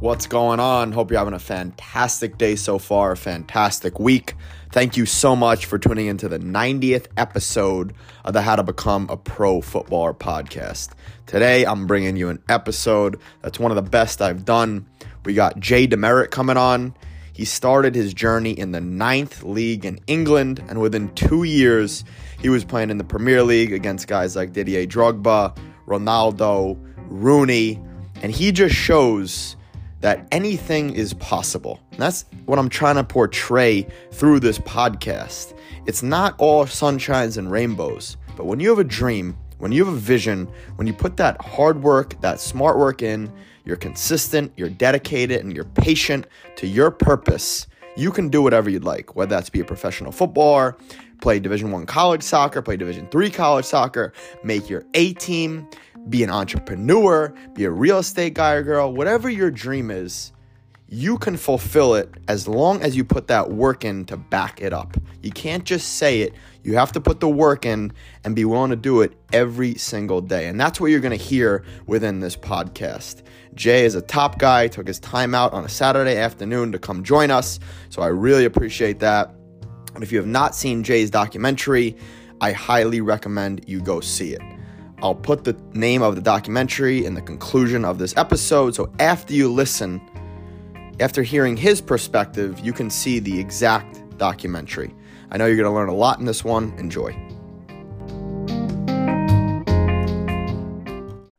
What's going on? Hope you're having a fantastic day so far, a fantastic week. Thank you so much for tuning into the 90th episode of the How to Become a Pro Footballer podcast. Today, I'm bringing you an episode that's one of the best I've done. We got Jay DeMerit coming on. He started his journey in the ninth league in England, and within two years, he was playing in the Premier League against guys like Didier Drogba, Ronaldo, Rooney, and he just shows that anything is possible. And that's what I'm trying to portray through this podcast. It's not all sunshines and rainbows, but when you have a dream, when you have a vision, when you put that hard work, that smart work in, you're consistent, you're dedicated, and you're patient to your purpose, you can do whatever you'd like, whether that's be a professional footballer, play Division 1 college soccer, play Division 3 college soccer, make your A team, be an entrepreneur, be a real estate guy or girl, whatever your dream is, you can fulfill it as long as you put that work in to back it up. You can't just say it, you have to put the work in and be willing to do it every single day. And that's what you're going to hear within this podcast. Jay is a top guy, took his time out on a Saturday afternoon to come join us. So I really appreciate that. And if you have not seen Jay's documentary, I highly recommend you go see it. I'll put the name of the documentary in the conclusion of this episode. So after you listen, after hearing his perspective, you can see the exact documentary. I know you're going to learn a lot in this one. Enjoy.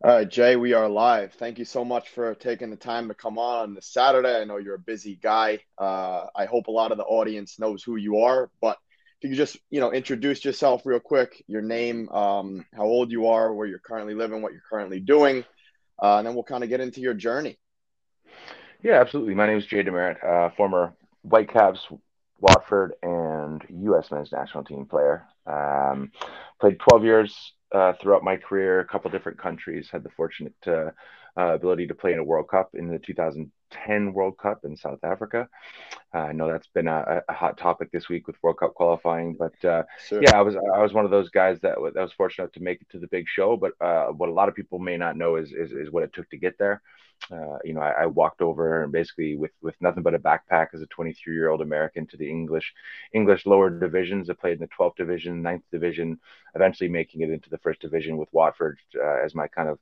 All right, Jay, we are live. Thank you so much for taking the time to come on on this Saturday. I know you're a busy guy. Uh, I hope a lot of the audience knows who you are, but you could just you know introduce yourself real quick, your name, um, how old you are, where you're currently living, what you're currently doing, uh, and then we'll kind of get into your journey. Yeah, absolutely. My name is Jay DeMerit, uh, former Whitecaps, Watford, and U.S. men's national team player. Um, played 12 years uh, throughout my career, a couple different countries. Had the fortunate uh, uh, ability to play in a World Cup in the 2010 World Cup in South Africa. Uh, I know that's been a, a, hot topic this week with World Cup qualifying, but uh, sure. yeah, I was I was one of those guys that, that was fortunate to make it to the big show. But uh, what a lot of people may not know is is, is what it took to get there. Uh, you know, I, I, walked over and basically with with nothing but a backpack as a 23 year old American to the English English lower divisions. I played in the 12th division, 9th division, eventually making it into the first division with Watford uh, as my kind of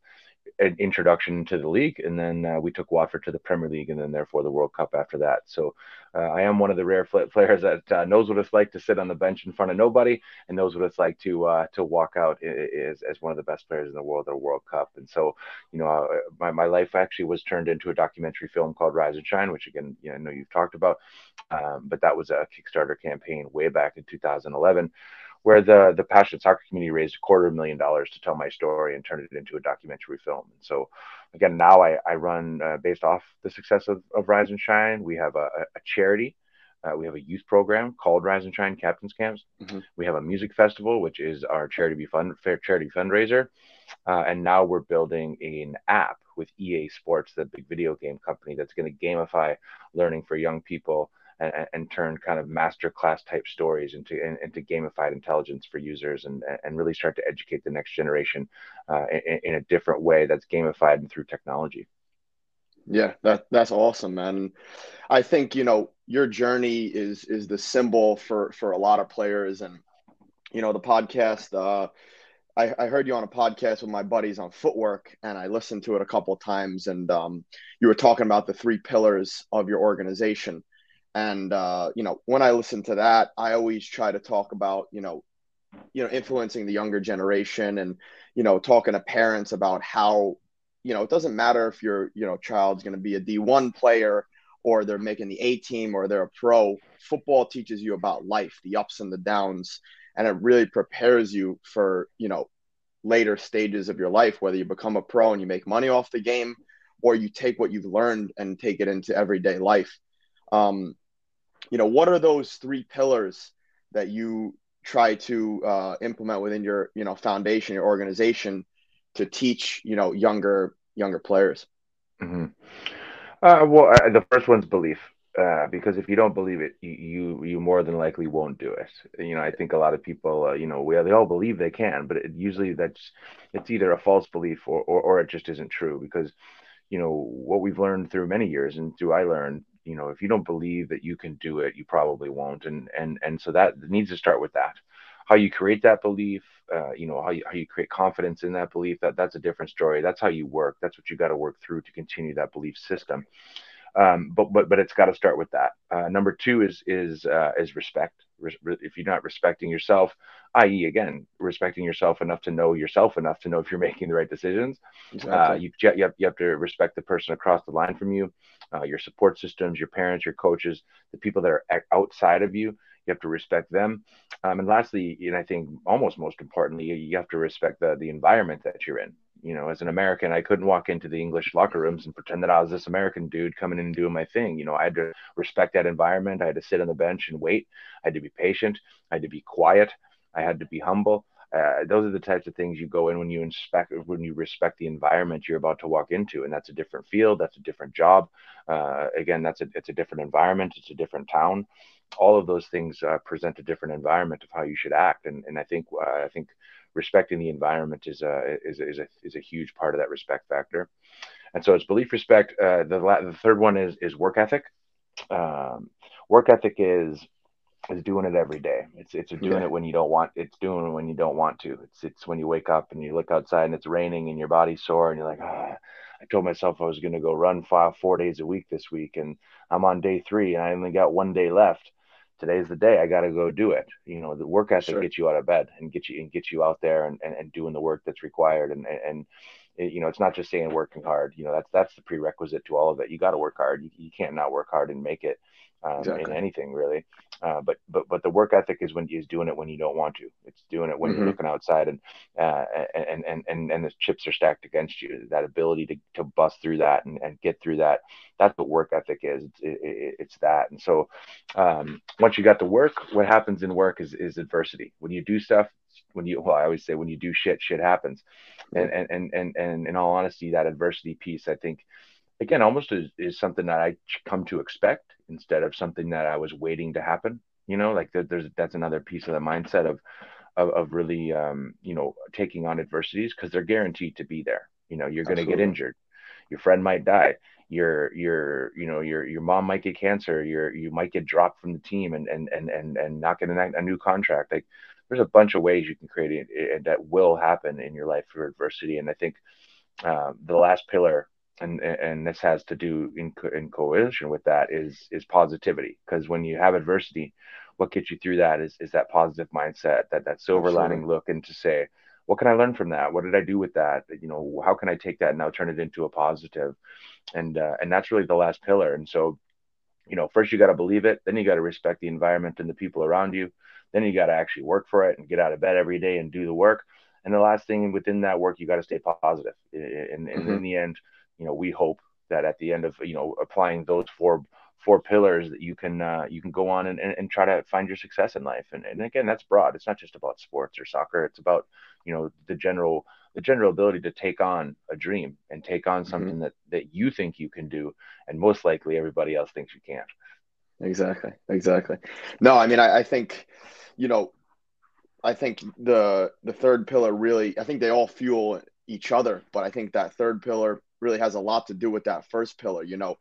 an introduction to the league, and then uh, we took Watford to the Premier League, and then therefore the World Cup after that. So uh, I am one of the rare players that uh, knows what it's like to sit on the bench in front of nobody, and knows what it's like to uh, to walk out as, as one of the best players in the world at a World Cup. And so, you know, uh, my, my life actually was turned into a documentary film called Rise and Shine, which again, you know, I know you've talked about, um, but that was a Kickstarter campaign way back in 2011 where the the passionate soccer community raised a quarter million dollars to tell my story and turn it into a documentary film. And so, again, now I, I run uh, based off the success of, of Rise and Shine. We have a, a charity. Uh, we have a youth program called Rise and Shine Captains Camps. Mm-hmm. We have a music festival, which is our charity fund fair charity fundraiser, uh, and now we're building an app with EA Sports, the big video game company, that's going to gamify learning for young people and, and turn kind of master class type stories into into gamified intelligence for users and and really start to educate the next generation uh, in, in, a different way that's gamified and through technology. Yeah, that that's awesome, man. I think you know your journey is is the symbol for for a lot of players, and you know the podcast. Uh, I, I heard you on a podcast with my buddies on footwork, and I listened to it a couple times. And um, you were talking about the three pillars of your organization, and uh, you know, when I listen to that, I always try to talk about you know, you know, influencing the younger generation, and you know, talking to parents about how you know it doesn't matter if your you know child's going to be a D1 player or they're making the A team or they're a pro. Football teaches you about life, the ups and the downs, and it really prepares you for you know later stages of your life, whether you become a pro and you make money off the game, or you take what you've learned and take it into everyday life. Um, you know what are those three pillars that you try to uh, implement within your you know foundation your organization to teach you know younger younger players mm-hmm. uh, well uh, the first one's belief uh, because if you don't believe it, you you more than likely won't do it. You know, I think a lot of people, uh, you know, we, they all believe they can, but it, usually that's it's either a false belief or, or, or it just isn't true because you know what we've learned through many years and through I learned you know if you don't believe that you can do it you probably won't and and and so that needs to start with that. How you create that belief uh, you know how you, how you create confidence in that belief that that's a different story. That's how you work. That's what you got to work through to continue that belief system um, but but but it's got to start with that. Uh, number two is is uh, is respect. Re- if you're not respecting yourself, i.e., again, respecting yourself enough to know yourself enough to know if you're making the right decisions, uh, exactly. uh, you, you, have, you have to respect the person across the line from you, uh, your support systems, your parents, your coaches, the people that are outside of you. You have to respect them. Um, and lastly, and I think almost most importantly, you have to respect the, the environment that you're in you know, as an American, I couldn't walk into the English locker rooms and pretend that I was this American dude coming in and doing my thing. You know, I had to respect that environment. I had to sit on the bench and wait. I had to be patient. I had to be quiet. I had to be humble. Uh, those are the types of things you go in when you inspect when you respect the environment you're about to walk into and that's a different field that's a different job uh, again that's a it's a different environment it's a different town all of those things uh, present a different environment of how you should act and, and i think uh, i think respecting the environment is a is, is a is a huge part of that respect factor. And so it's belief, respect. Uh, the the third one is is work ethic. Um, work ethic is is doing it every day. It's it's doing yeah. it when you don't want. It's doing it when you don't want to. It's it's when you wake up and you look outside and it's raining and your body's sore and you're like, ah, I told myself I was going to go run five four days a week this week and I'm on day three and I only got one day left today's the day. I got to go do it. You know, the work ethic sure. gets you out of bed and get you and get you out there and, and, and doing the work that's required. And, and, it, you know, it's not just saying working hard, you know, that's, that's the prerequisite to all of it. You got to work hard. You, you can't not work hard and make it um, exactly. in anything really. Uh, but but but the work ethic is when is doing it when you don't want to. It's doing it when mm-hmm. you're looking outside and, uh, and and and and the chips are stacked against you. That ability to, to bust through that and, and get through that. That's what work ethic is. It's, it, it's that. And so um, once you got to work, what happens in work is is adversity. When you do stuff, when you well, I always say when you do shit, shit happens. And and and and, and in all honesty, that adversity piece, I think again almost is, is something that I come to expect instead of something that I was waiting to happen. You know, like there, there's that's another piece of the mindset of of, of really um, you know taking on adversities because they're guaranteed to be there. You know, you're going to get injured, your friend might die, your your you know your your mom might get cancer, your you might get dropped from the team and and and and and not get a, a new contract. Like there's a bunch of ways you can create it, it that will happen in your life for adversity. And I think um, the last pillar and and this has to do in in coalition with that is is positivity. Because when you have adversity what gets you through that is is that positive mindset that that silver Absolutely. lining look and to say what can i learn from that? What did i do with that? You know how can i take that and now turn it into a positive? And uh, and that's really the last pillar. And so you know first you got to believe it then you got to respect the environment and the people around you then you got to actually work for it and get out of bed every day and do the work. And the last thing within that work you got to stay positive. And, and mm-hmm. in the end you know, we hope that at the end of you know applying those four four pillars that you can uh, you can go on and, and, and, try to find your success in life. And, and again that's broad. It's not just about sports or soccer. It's about you know the general the general ability to take on a dream and take on mm-hmm. something mm-hmm. that that you think you can do and most likely everybody else thinks you can't. Exactly. Exactly. No i mean i, I think you know i think the the third pillar really i think they all fuel each other but i think that third pillar really has a lot to do with that first pillar, you know,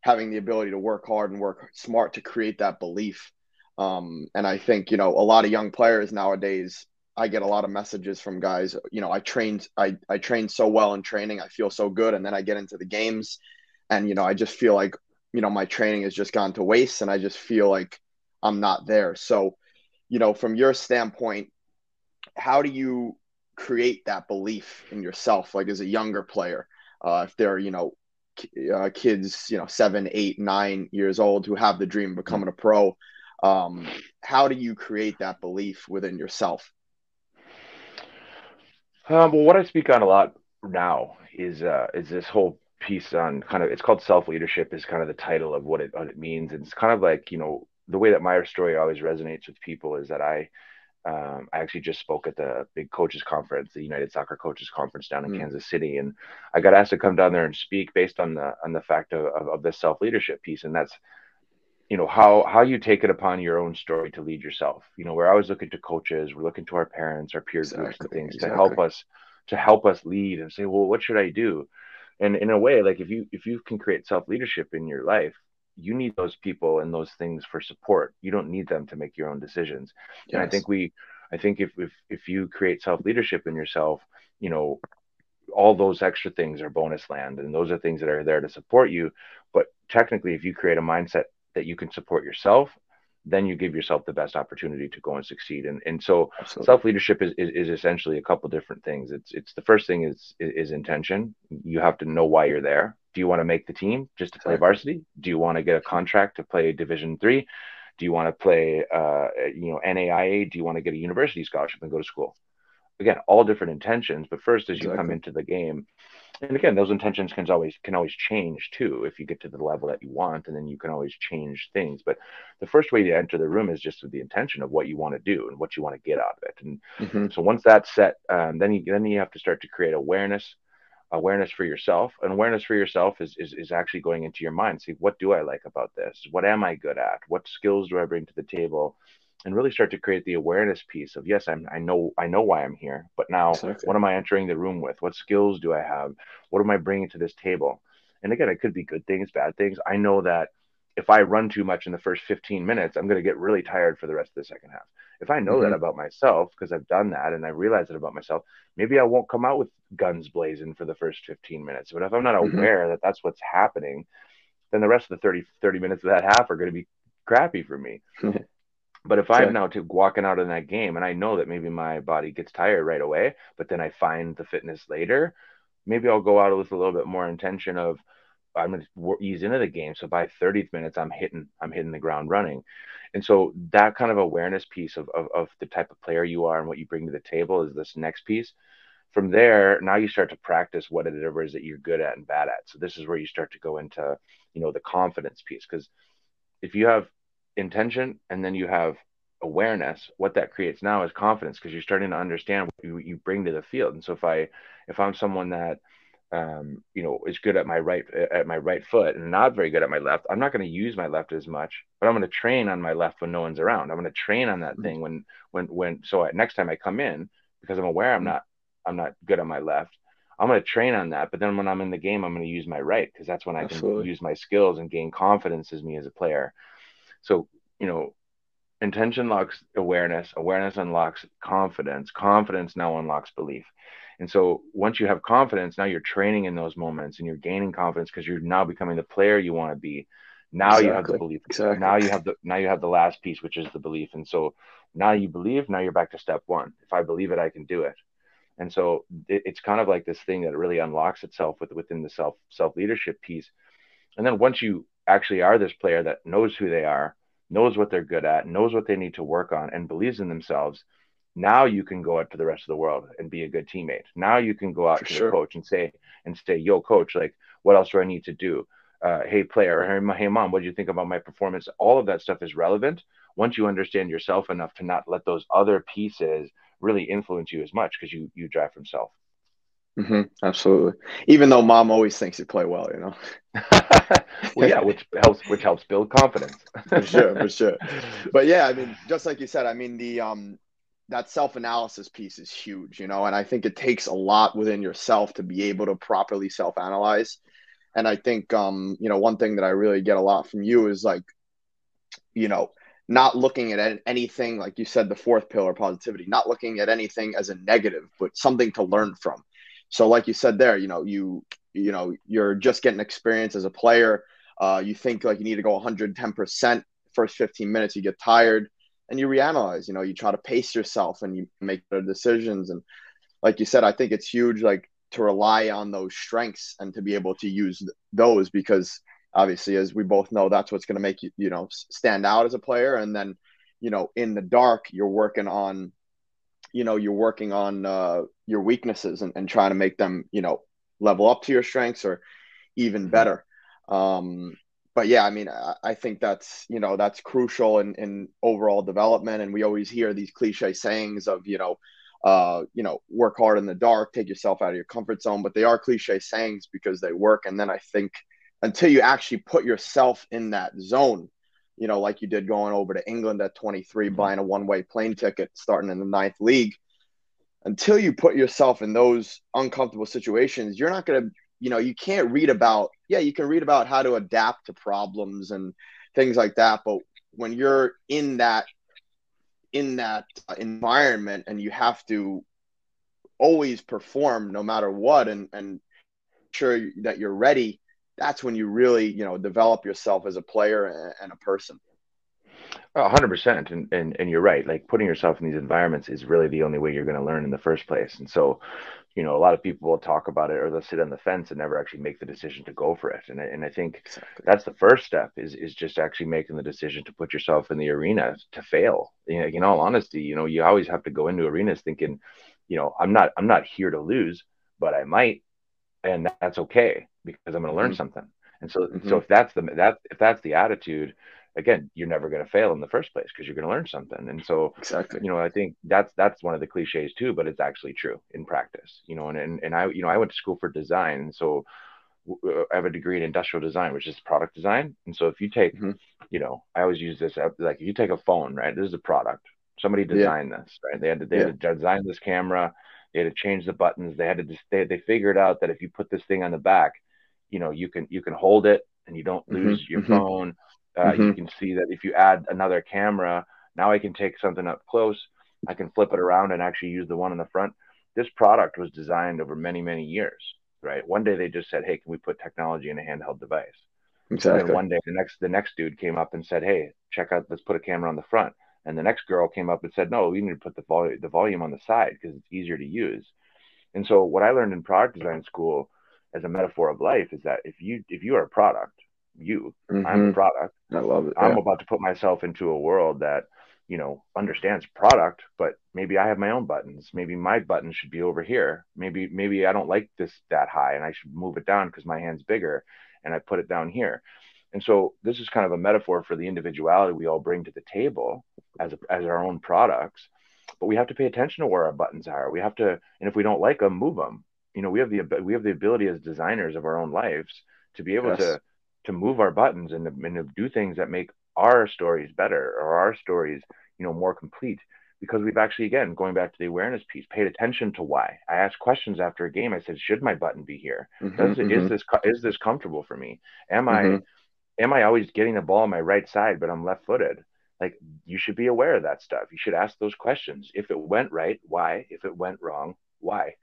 having the ability to work hard and work smart to create that belief. Um, and I think, you know, a lot of young players nowadays, I get a lot of messages from guys, you know, I trained, I, I trained so well in training. I feel so good. And then I get into the games and, you know, I just feel like, you know, my training has just gone to waste and I just feel like I'm not there. So, you know, from your standpoint, how do you create that belief in yourself, like as a younger player? Uh, if they're you know uh, kids you know seven eight nine years old who have the dream of becoming a pro um, how do you create that belief within yourself? Um, well what i speak on a lot now is uh, is this whole piece on kind of it's called self leadership is kind of the title of what it what it means. And it's kind of like you know the way that my story always resonates with people is that i um, I actually just spoke at the big coaches conference, the United Soccer Coaches Conference down in mm. Kansas City, and I got asked to come down there and speak based on the on the fact of, of, of this self leadership piece, and that's you know how how you take it upon your own story to lead yourself. You know, we're always looking to coaches, we're looking to our parents, our peer exactly, groups, and things exactly. to help us to help us lead and say, well, what should I do? and in a way like if you if you can create self leadership in your life you need those people and those things for support you don't need them to make your own decisions yes. and i think we i think if if, if you create self leadership in yourself you know all those extra things are bonus land and those are things that are there to support you but technically if you create a mindset that you can support yourself then you give yourself the best opportunity to go and succeed. And and so self leadership is, is, is essentially a couple different things. It's it's the first thing is, is intention. You have to know why you're there. Do you want to make the team just to play varsity? Do you want to get a contract to play Division three? Do you want to play uh, you know NAIA? Do you want to get a university scholarship and go to school? Again, all different intentions. But first, as exactly. you come into the game, and again those intentions can always can always change too if you get to the level that you want and then you can always change things but the first way to enter the room is just with the intention of what you want to do and what you want to get out of it and mm-hmm. so once that's set um, then you then you have to start to create awareness awareness for yourself and awareness for yourself is, is is actually going into your mind. See what do i like about this? What am i good at? What skills do i bring to the table? And really start to create the awareness piece of yes i'm i know i know why i'm here but now exactly. what am i entering the room with? What skills do i have? What am i bringing to this table? And again it could be good things bad things. I know that if i run too much in the first 15 minutes i'm going to get really tired for the rest of the second half if i know mm-hmm. that about myself because i've done that and i realize it about myself maybe i won't come out with guns blazing for the first 15 minutes but if i'm not mm-hmm. aware that that's what's happening then the rest of the 30 30 minutes of that half are going to be crappy for me But if I'm now to walking out in that game and I know that maybe my body gets tired right away, but then I find the fitness later, maybe I'll go out with a little bit more intention of I'm going to ease into the game. So by 30th minutes, I'm hitting I'm hitting the ground running, and so that kind of awareness piece of, of of the type of player you are and what you bring to the table is this next piece. From there, now you start to practice what it is that you're good at and bad at. So this is where you start to go into you know the confidence piece because if you have intention and then you have awareness what that creates now is confidence because you're starting to understand what you, you bring to the field and so if i if i'm someone that um, you know is good at my right at my right foot and not very good at my left i'm not going to use my left as much but i'm going to train on my left when no one's around i'm going to train on that mm-hmm. thing when when when so I, next time i come in because i'm aware i'm mm-hmm. not i'm not good on my left i'm going to train on that but then when i'm in the game i'm going to use my right because that's when i Absolutely. can use my skills and gain confidence as me as a player so, you know, intention locks awareness, awareness unlocks confidence, confidence now unlocks belief. And so once you have confidence, now you're training in those moments and you're gaining confidence because you're now becoming the player you want to be. Now exactly. you have the belief. Exactly. Now you have the now you have the last piece, which is the belief. And so now you believe, now you're back to step one. If I believe it, I can do it. And so it, it's kind of like this thing that really unlocks itself with, within the self self leadership piece. And then once you actually are this player that knows who they are, knows what they're good at, knows what they need to work on, and believes in themselves, now you can go out to the rest of the world and be a good teammate. Now you can go out For to sure. the coach and say and say, "Yo, coach, like, what else do I need to do? Uh, hey, player, hey, mom, what do you think about my performance?" All of that stuff is relevant once you understand yourself enough to not let those other pieces really influence you as much because you you drive from self. Mm-hmm, absolutely. Even though mom always thinks you play well, you know. well, yeah, which helps which helps build confidence. for sure, for sure. But yeah, I mean, just like you said, I mean the um that self analysis piece is huge, you know, and I think it takes a lot within yourself to be able to properly self analyze. And I think um, you know, one thing that I really get a lot from you is like, you know, not looking at anything like you said the fourth pillar positivity not looking at anything as a negative but something to learn from so, like you said there, you know, you you know, you're just getting experience as a player. Uh, you think like you need to go 110 percent first 15 minutes, you get tired, and you reanalyze. You know, you try to pace yourself and you make better decisions. And like you said, I think it's huge, like to rely on those strengths and to be able to use those because obviously, as we both know, that's what's going to make you, you know, stand out as a player. And then, you know, in the dark, you're working on you know you're working on uh, your weaknesses and, and trying to make them you know level up to your strengths or even mm-hmm. better um, but yeah i mean I, I, think that's you know that's crucial in, in overall development and we always hear these cliche sayings of you know uh, you know work hard in the dark take yourself out of your comfort zone but they are cliche sayings because they work and then i think until you actually put yourself in that zone you know, like you did going over to England at 23, mm-hmm. buying a one way plane ticket, starting in the ninth league. Until you put yourself in those uncomfortable situations, you're not going to you know, you can't read about, yeah, you can read about how to adapt to problems and things like that. But when you're in that, in that uh, environment and you have to always perform no matter what and, and sure that you're ready, that's when you really, you know, develop yourself as a player and a person hundred percent. And, and, and you're right. Like putting yourself in these environments is really the only way you're going to learn in the first place. And so, you know, a lot of people will talk about it or they'll sit on the fence and never actually make the decision to go for it. And, and I think exactly. that's the first step is, is just actually making the decision to put yourself in the arena to fail. You know, in all honesty, you know, you always have to go into arenas thinking, you know, I'm not, I'm not here to lose, but I might, and that's okay because I'm going to learn mm-hmm. something. And so, mm-hmm. so if that's the, that, if that's the attitude, again, you're never going to fail in the first place because you're going to learn something. And so, exactly, you know, I think that's that's one of the cliches too, but it's actually true in practice. You know, and and, and I, you know, I went to school for design, so uh, I have a degree in industrial design, which is product design. And so, if you take, mm-hmm. you know, I always use this like if you take a phone, right? This is a product. Somebody designed yeah. this, right? They had to they yeah. had to design this camera. They had to change the buttons. They had to just they they figured out that if you put this thing on the back, you know, you can you can hold it and you don't mm-hmm. lose mm-hmm. your phone uh, mm-hmm. You can see that if you add another camera, now I can take something up close. I can flip it around and actually use the one in the front. This product was designed over many, many years, right? One day they just said, "Hey, can we put technology in a handheld device?" Exactly. And one day the next the next dude came up and said, "Hey, check out. Let's put a camera on the front." And the next girl came up and said, "No, we need to put the volume the volume on the side because it's easier to use." And so what I learned in product design school as a metaphor of life is that if you if you are a product you. Mm-hmm. I'm a product. I love it. I'm about to put myself into a world that, you know, understands product, but maybe I have my own buttons. Maybe my button should be over here. Maybe maybe I don't like this that high and I should move it down because my hand's bigger and I put it down here. And so this is kind of a metaphor for the individuality we all bring to the table as a, as our own products. But we have to pay attention to where our buttons are. We have to, and if we don't like them, move them. You know, we have the we have the ability as designers of our own lives to be able yes. to to move our buttons and to, and to do things that make our stories better or our stories you know more complete. Because we've actually again going back to the awareness piece paid attention to why. I asked questions after a game. I said should my button be here? Mm-hmm, Does, mm-hmm. is this is this comfortable for me? Am mm-hmm. i am i always getting the ball on my right side but i'm left footed like you should be aware of that stuff. You should ask those questions. If it went right why? If it went wrong why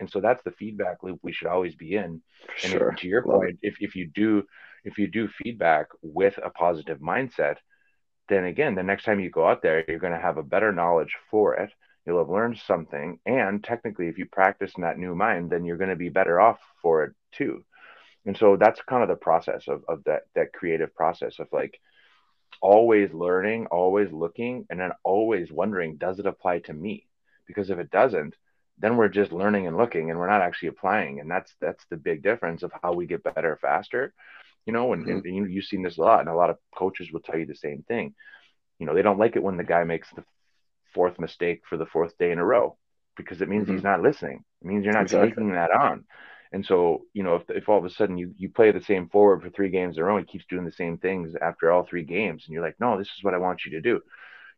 and so that's the feedback loop we should always be in and sure. if, to your Love point if, if you do if you do feedback with a positive mindset, then again, the next time you go out there, you're going to have a better knowledge for it. You'll have learned something. And technically, if you practice in that new mind, then you're going to be better off for it too. And so that's kind of the process of, of that, that creative process of like always learning, always looking, and then always wondering, does it apply to me? Because if it doesn't, then we're just learning and looking and we're not actually applying. And that's that's the big difference of how we get better faster you know, and, mm-hmm. and, you, you've seen this a lot, and a lot of coaches will tell you the same thing. You know, they don't like it when the guy makes the fourth mistake for the fourth day in a row because it means mm-hmm. he's not listening. It means you're not exactly. taking that on. And so, you know, if, if all of a sudden you, you play the same forward for three games in a row, he keeps doing the same things after all three games, and you're like, no, this is what I want you to do.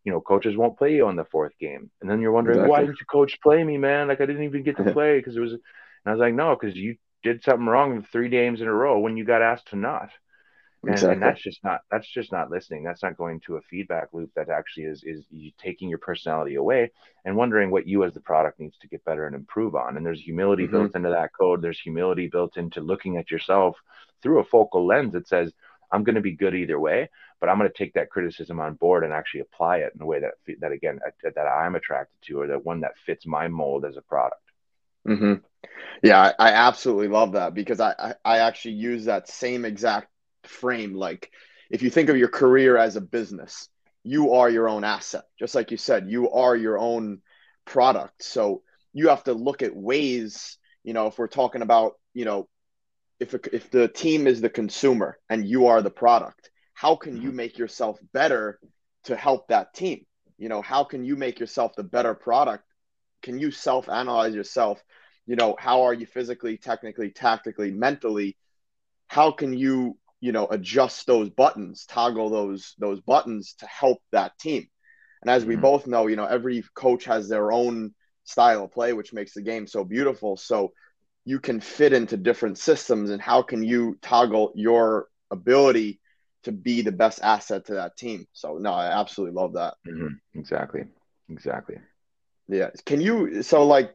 You know, coaches won't play you on the fourth game, and then you're wondering, exactly. why didn't you coach play me, man? Like I didn't even get to play because it was. And I was like, no, because you did something wrong three games in a row when you got asked to not. And, exactly. and, that's just not that's just not listening. That's not going to a feedback loop that actually is is you taking your personality away and wondering what you as the product needs to get better and improve on. And there's humility mm-hmm. built into that code. There's humility built into looking at yourself through a focal lens that says, I'm going to be good either way, but I'm going to take that criticism on board and actually apply it in a way that that again that I'm attracted to or that one that fits my mold as a product. Mm-hmm. Yeah, I, I, absolutely love that because I, I, I actually use that same exact frame. Like, if you think of your career as a business, you are your own asset. Just like you said, you are your own product. So you have to look at ways, you know, if we're talking about, you know, if, if the team is the consumer and you are the product, how can you mm-hmm. make yourself better to help that team? You know, how can you make yourself the better product can you self analyze yourself? You know, how are you physically, technically, tactically, mentally? How can you, you know, adjust those buttons, toggle those those buttons to help that team? And as we mm-hmm. both know, you know, every coach has their own style of play, which makes the game so beautiful. So you can fit into different systems and how can you toggle your ability to be the best asset to that team. So no, I absolutely love that. Mm-hmm. Exactly. Exactly. Yeah. Can you so like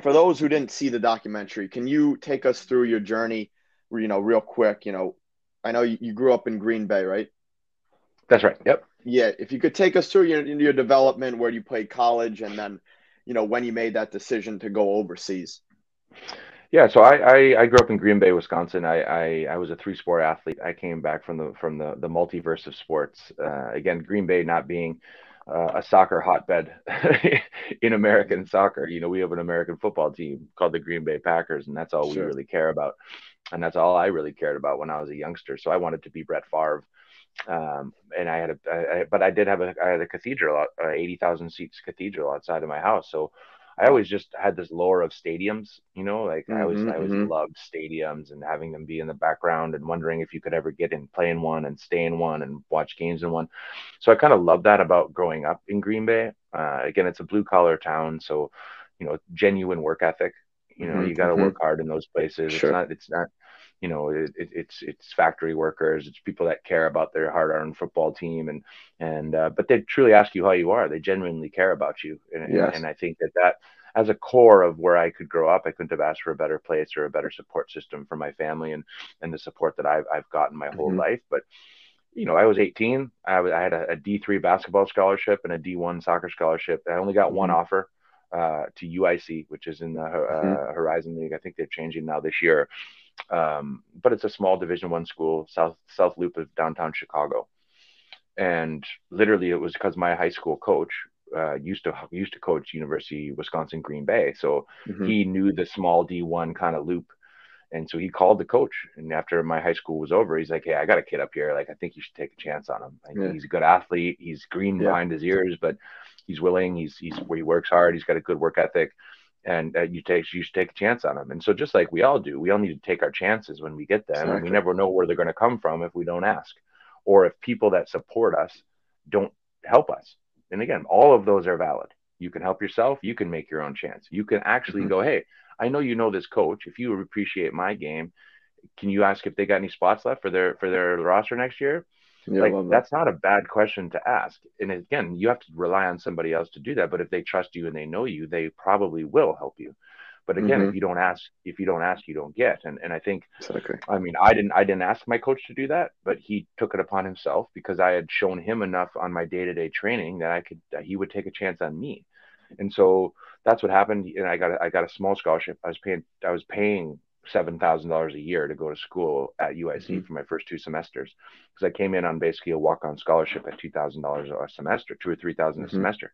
for those who didn't see the documentary, can you take us through your journey, you know, real quick? You know, I know you, grew up in Green Bay, right? That's right. Yep. Yeah. If you could take us through your, your development, where you played college, and then, you know, when you made that decision to go overseas. Yeah, so I, I, I, grew up in Green Bay, Wisconsin. I, I, I was a three sport athlete. I came back from the from the, the multiverse of sports. Uh, again, Green Bay not being uh, a soccer hotbed in American soccer. You know, we have an American football team called the Green Bay Packers, and that's all sure. we really care about. And that's all I really cared about when I was a youngster. So I wanted to be Brett Favre. Um, and I had a, I, but I did have a, I had a cathedral, uh, 80,000 seats cathedral outside of my house. So I always just had this lore of stadiums, you know, like mm-hmm, I always, I always mm-hmm. loved stadiums and having them be in the background and wondering if you could ever get in, play in one and stay in one and watch games in one. So I kind of love that about growing up in Green Bay. Uh, again, it's a blue collar town, so you know, genuine work ethic. You know, mm-hmm, you got to mm-hmm. work hard in those places. Sure. It's not, it's not, you know it, it, it's it's factory workers it's people that care about their hard-earned football team and and uh, but they truly ask you how you are they genuinely care about you and, yes. and, i think that that as a core of where i could grow up i couldn't have asked for a better place or a better support system for my family and and the support that i've, I've gotten my whole mm-hmm. life but you know, I was 18. I, was, I had a a D3 basketball scholarship and a D1 soccer scholarship. I only got one mm-hmm. offer uh, to UIC, which is in the uh, mm-hmm. Horizon League. I think they're changing now this year um, but it's a small Division One school, South South Loop of downtown Chicago. And literally, it was because my high school coach uh, used to used to coach University Wisconsin Green Bay, so mm-hmm. he knew the small D one kind of loop. And so he called the coach, and after my high school was over, he's like, "Hey, I got a kid up here. Like, I think you should take a chance on him. Like, yeah. He's a good athlete. He's green yeah. behind his ears, but he's willing. He's he's where he works hard. He's got a good work ethic and uh, you take you take a chance on them. And so just like we all do, we all need to take our chances when we get them, exactly. and we never know where they're going to come from if we don't ask, or if people that support us don't help us. And again, all of those are valid. You can help yourself. You can make your own chance. You can actually mm-hmm. go, hey, I know you know this coach. If you appreciate my game, can you ask if they got any spots left for their for their roster next year? Yeah, like that. that's not a bad question to ask. And again, you have to rely on somebody else to do that. But if they trust you and they know you, they probably will help you. But again, mm-hmm. if you don't ask, if you don't ask, you don't get. And and I think, exactly. I mean, I didn't I didn't ask my coach to do that, but he took it upon himself because I had shown him enough on my day to day training that I could that he would take a chance on me. And so that's what happened. And I got a, I got a small scholarship. I was paying I was paying seven thousand dollars a year to go to school at UIC mm-hmm. for my first two semesters because I came in on basically a walk-on scholarship at two thousand dollars a semester, two or three thousand mm-hmm. a semester,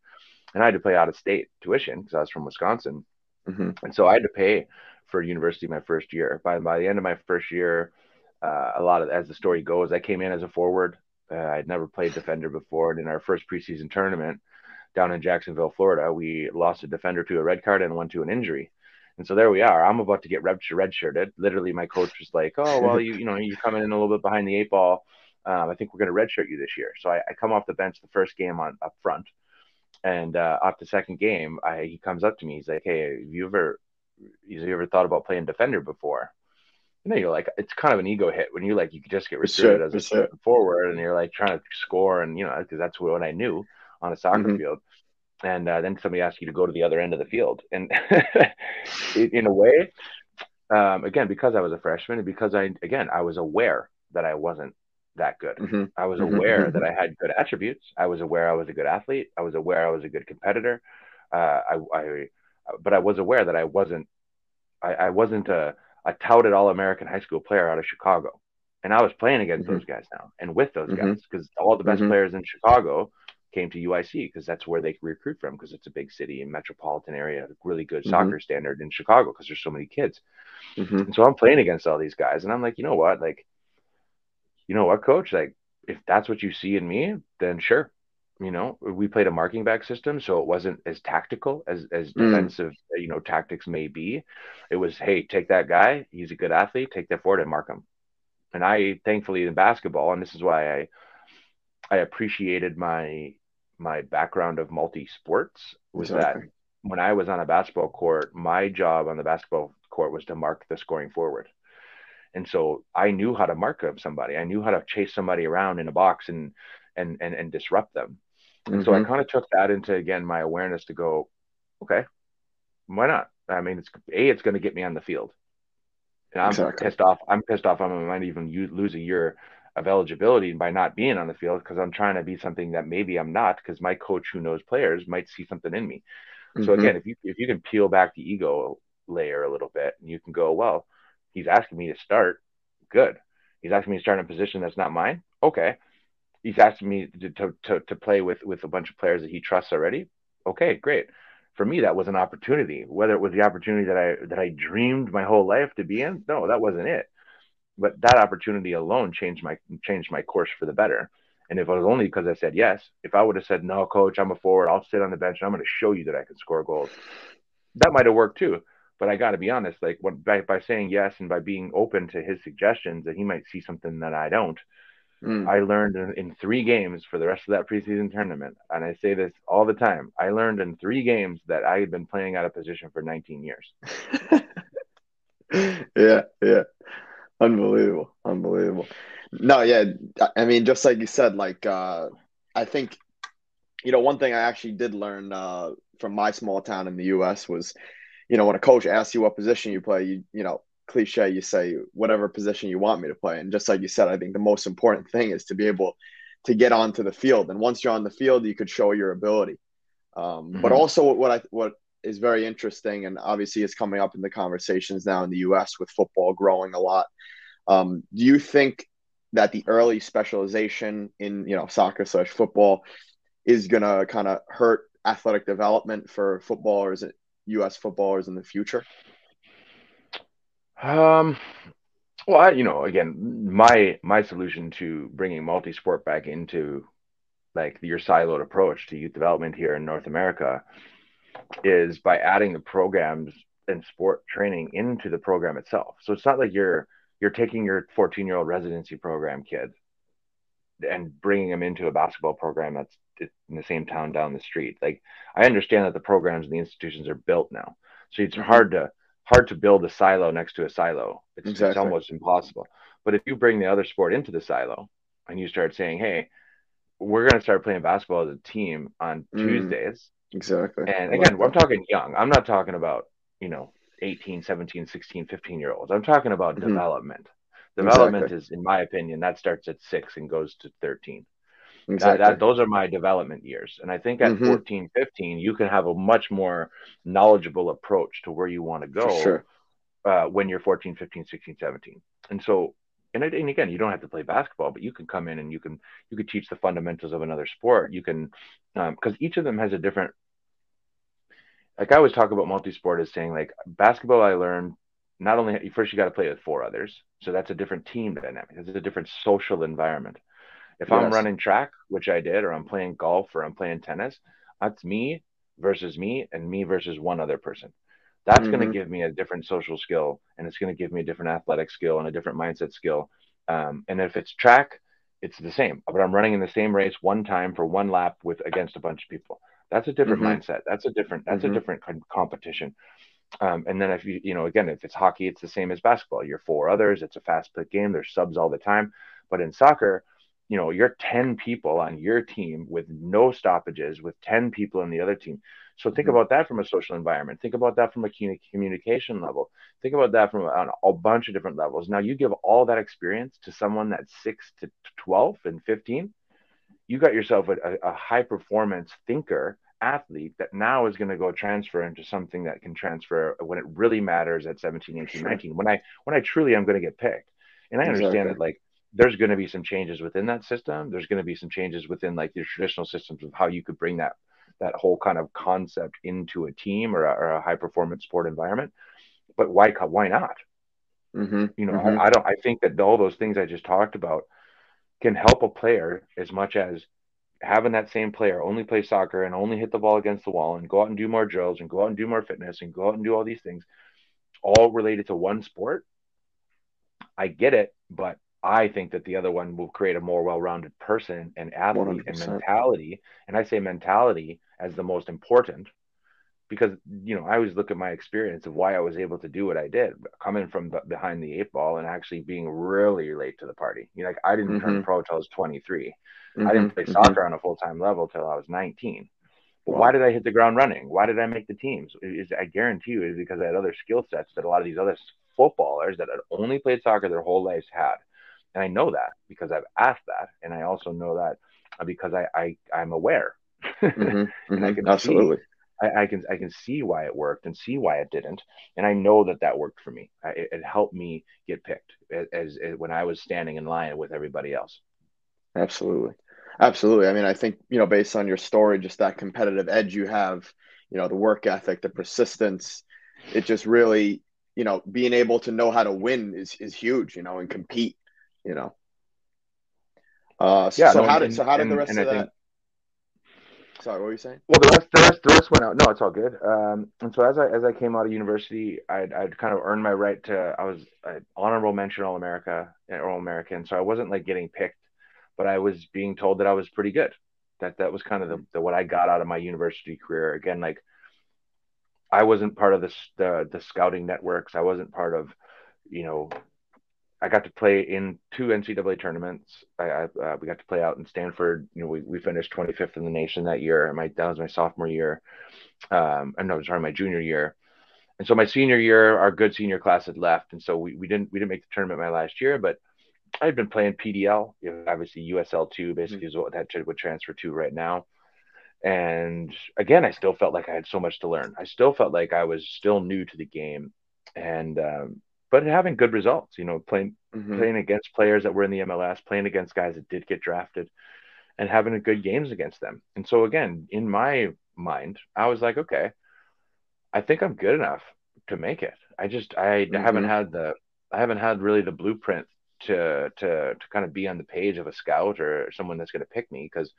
and I had to pay out of state tuition because I was from Wisconsin, mm-hmm. and so I had to pay for university my first year. By by the end of my first year, uh, a lot of as the story goes, I came in as a forward. Uh, I'd never played defender before, and in our first preseason tournament down in Jacksonville, Florida, we lost a defender to a red card and one to an injury. And so there we are. I'm about to get red, redshirted. Literally, my coach was like, "Oh, well, you you know, you're coming in a little bit behind the eight ball. Um, I think we're going to redshirt you this year." So I, I, come off the bench the first game on up front, and uh, off the second game, I, he comes up to me. He's like, "Hey, have you ever, have you ever thought about playing defender before?" You know, you're like, it's kind of an ego hit when you like you just get recruited sure, as a sure. forward, and you're like trying to score, and you know, because that's what I knew on a soccer mm-hmm. field and uh, then somebody asks you to go to the other end of the field and in a way um, again because i was a freshman and because i again i was aware that i wasn't that good mm-hmm. i was mm-hmm. aware mm-hmm. that i had good attributes i was aware i was a good athlete i was aware i was a good competitor uh, I, I, but i was aware that i wasn't i, I wasn't a, a touted all-american high school player out of chicago and i was playing against mm-hmm. those guys now and with those mm-hmm. guys because all the best mm-hmm. players in chicago came to UIC because that's where they recruit from because it's a big city and metropolitan area, really good mm-hmm. soccer standard in Chicago because there's so many kids. Mm-hmm. And so I'm playing against all these guys and I'm like, you know what? Like, you know what, coach? Like, if that's what you see in me, then sure. You know, we played a marking back system, so it wasn't as tactical as as mm. defensive, you know, tactics may be. It was, hey, take that guy, he's a good athlete, take that forward and mark him. And I thankfully in basketball, and this is why I I appreciated my my background of multi sports was exactly. that when I was on a basketball court, my job on the basketball court was to mark the scoring forward. And so I knew how to mark up somebody. I knew how to chase somebody around in a box and and and, and disrupt them. And mm-hmm. so I mm-hmm. kind of took that into again my awareness to go, okay, why not? I mean, it's a it's going to get me on the field. And I'm exactly. pissed off. I'm pissed off. I might even lose a year of eligibility by not being on the field because I'm trying to be something that maybe I'm not because my coach who knows players might see something in me. Mm-hmm. So again, if you if you can peel back the ego layer a little bit and you can go, well, he's asking me to start, good. He's asking me to start in a position that's not mine. Okay. He's asking me to, to, to, to play with, with a bunch of players that he trusts already. Okay, great. For me, that was an opportunity. Whether it was the opportunity that I that I dreamed my whole life to be in, no, that wasn't it but that opportunity alone changed my changed my course for the better. And if it was only because I said yes, if I would have said no, coach, I'm a forward, I'll sit on the bench and I'm going to show you that I can score goals, that might have worked too. But I got to be honest, like what, by, by saying yes and by being open to his suggestions that he might see something that I don't, mm. I learned in, in three games for the rest of that preseason tournament. And I say this all the time. I learned in three games that I had been playing out of position for 19 years. yeah, yeah. Unbelievable. Unbelievable. No, yeah. I mean, just like you said, like uh I think you know, one thing I actually did learn uh from my small town in the US was, you know, when a coach asks you what position you play, you you know, cliche, you say whatever position you want me to play. And just like you said, I think the most important thing is to be able to get onto the field. And once you're on the field, you could show your ability. Um, mm-hmm. But also, what I what is very interesting, and obviously it's coming up in the conversations now in the U.S. with football growing a lot. Um, do you think that the early specialization in you know soccer slash football is gonna kind of hurt athletic development for footballers, U.S. footballers in the future? Um, well, I, you know, again, my my solution to bringing multi-sport back into like your siloed approach to youth development here in North America is by adding the programs and sport training into the program itself. So it's not like you're you're taking your 14 year old residency program kid and bringing them into a basketball program that's in the same town down the street. Like I understand that the programs and the institutions are built now, so it's mm-hmm. hard to hard to build a silo next to a silo. It's, exactly. it's almost impossible. But if you bring the other sport into the silo and you start saying, "Hey, we're going to start playing basketball as a team on mm, Tuesdays," exactly. And again, I'm talking young. I'm not talking about you know 18, 17, 16, 15 year olds. I'm talking about mm-hmm. development. Development exactly. is, in my opinion, that starts at six and goes to 13. Exactly. That, that, those are my development years. And I think at mm-hmm. 14, 15, you can have a much more knowledgeable approach to where you want to go sure. uh, when you're 14, 15, 16, 17. And so, and, and again, you don't have to play basketball, but you can come in and you can, you could teach the fundamentals of another sport. You can, because um, each of them has a different like I always talk about multi-sport as saying like basketball I learned not only first you got to play with four others so that's a different team dynamic it's a different social environment if yes. i'm running track which i did or i'm playing golf or i'm playing tennis that's me versus me and me versus one other person that's mm-hmm. going to give me a different social skill and it's going to give me a different athletic skill and a different mindset skill um, and if it's track it's the same but i'm running in the same race one time for one lap with against a bunch of people that's a different mm-hmm. mindset. That's a different that's mm-hmm. a different competition. Um, and then if you you know again if it's hockey, it's the same as basketball. You're four others. It's a fast paced game. There's subs all the time. But in soccer, you know you're 10 people on your team with no stoppages with 10 people in the other team so think mm-hmm. about that from a social environment think about that from a communication level think about that from a, a bunch of different levels now you give all that experience to someone that's 6 to 12 and 15 you got yourself a, a high performance thinker athlete that now is going to go transfer into something that can transfer when it really matters at 17 18 sure. 19 when i when i truly am going to get picked and i exactly. understand that like there's going to be some changes within that system there's going to be some changes within like your traditional systems of how you could bring that that whole kind of concept into a team or a, or a high performance sport environment but why why not mm-hmm. you know mm-hmm. I, I don't i think that all those things i just talked about can help a player as much as having that same player only play soccer and only hit the ball against the wall and go out and do more drills and go out and do more fitness and go out and do all these things, all related to one sport. I get it, but I think that the other one will create a more well-rounded person and athlete 100%. and mentality. And I say mentality as the most important because you know I always look at my experience of why I was able to do what I did, coming from behind the eight ball and actually being really late to the party. You know, like I didn't mm-hmm. turn pro until I was 23. Mm-hmm. I didn't play mm-hmm. soccer on a full time level till I was 19. But why did I hit the ground running? Why did I make the teams? Is I guarantee you is because I had other skill sets that a lot of these other footballers that had only played soccer their whole lives had. And I know that because I've asked that, and I also know that because I, I I'm aware, mm-hmm, I mm-hmm. can absolutely. See, I, I, can I can see why it worked and see why it didn't, and I know that that worked for me. I, it, it, helped me get picked as, as, as when I was standing in line with everybody else. Absolutely, absolutely. I mean, I think you know, based on your story, just that competitive edge you have, you know, the work ethic, the persistence, it just really, you know, being able to know how to win is is huge, you know, and compete, you know. Uh, so, yeah, so no, how did so how did and, the rest of I that? Think, Sorry, what were you saying? Well, the rest, the rest, the rest went out. No, it's all good. Um, and so as I as I came out of university, I'd, I'd kind of earned my right to. I was an honorable mention All America, All American. So I wasn't like getting picked, but I was being told that I was pretty good. That that was kind of the, the what I got out of my university career. Again, like I wasn't part of the the, the scouting networks. I wasn't part of, you know, I got to play in two NCAA tournaments. I, I uh, we got to play out in Stanford. You know, we, we finished 25th in the nation that year. My that was my sophomore year. Um, I'm no, sorry, my junior year. And so my senior year, our good senior class had left, and so we, we didn't we didn't make the tournament my last year. But I had been playing PDL, you know, obviously USL two, basically mm-hmm. is what that would transfer to right now. And again, I still felt like I had so much to learn. I still felt like I was still new to the game, and um, but having good results, you know, playing mm-hmm. playing against players that were in the MLS, playing against guys that did get drafted, and having good games against them. And so again, in my mind, I was like, okay, I think I'm good enough to make it. I just I mm-hmm. haven't had the I haven't had really the blueprint to to to kind of be on the page of a scout or someone that's going to pick me because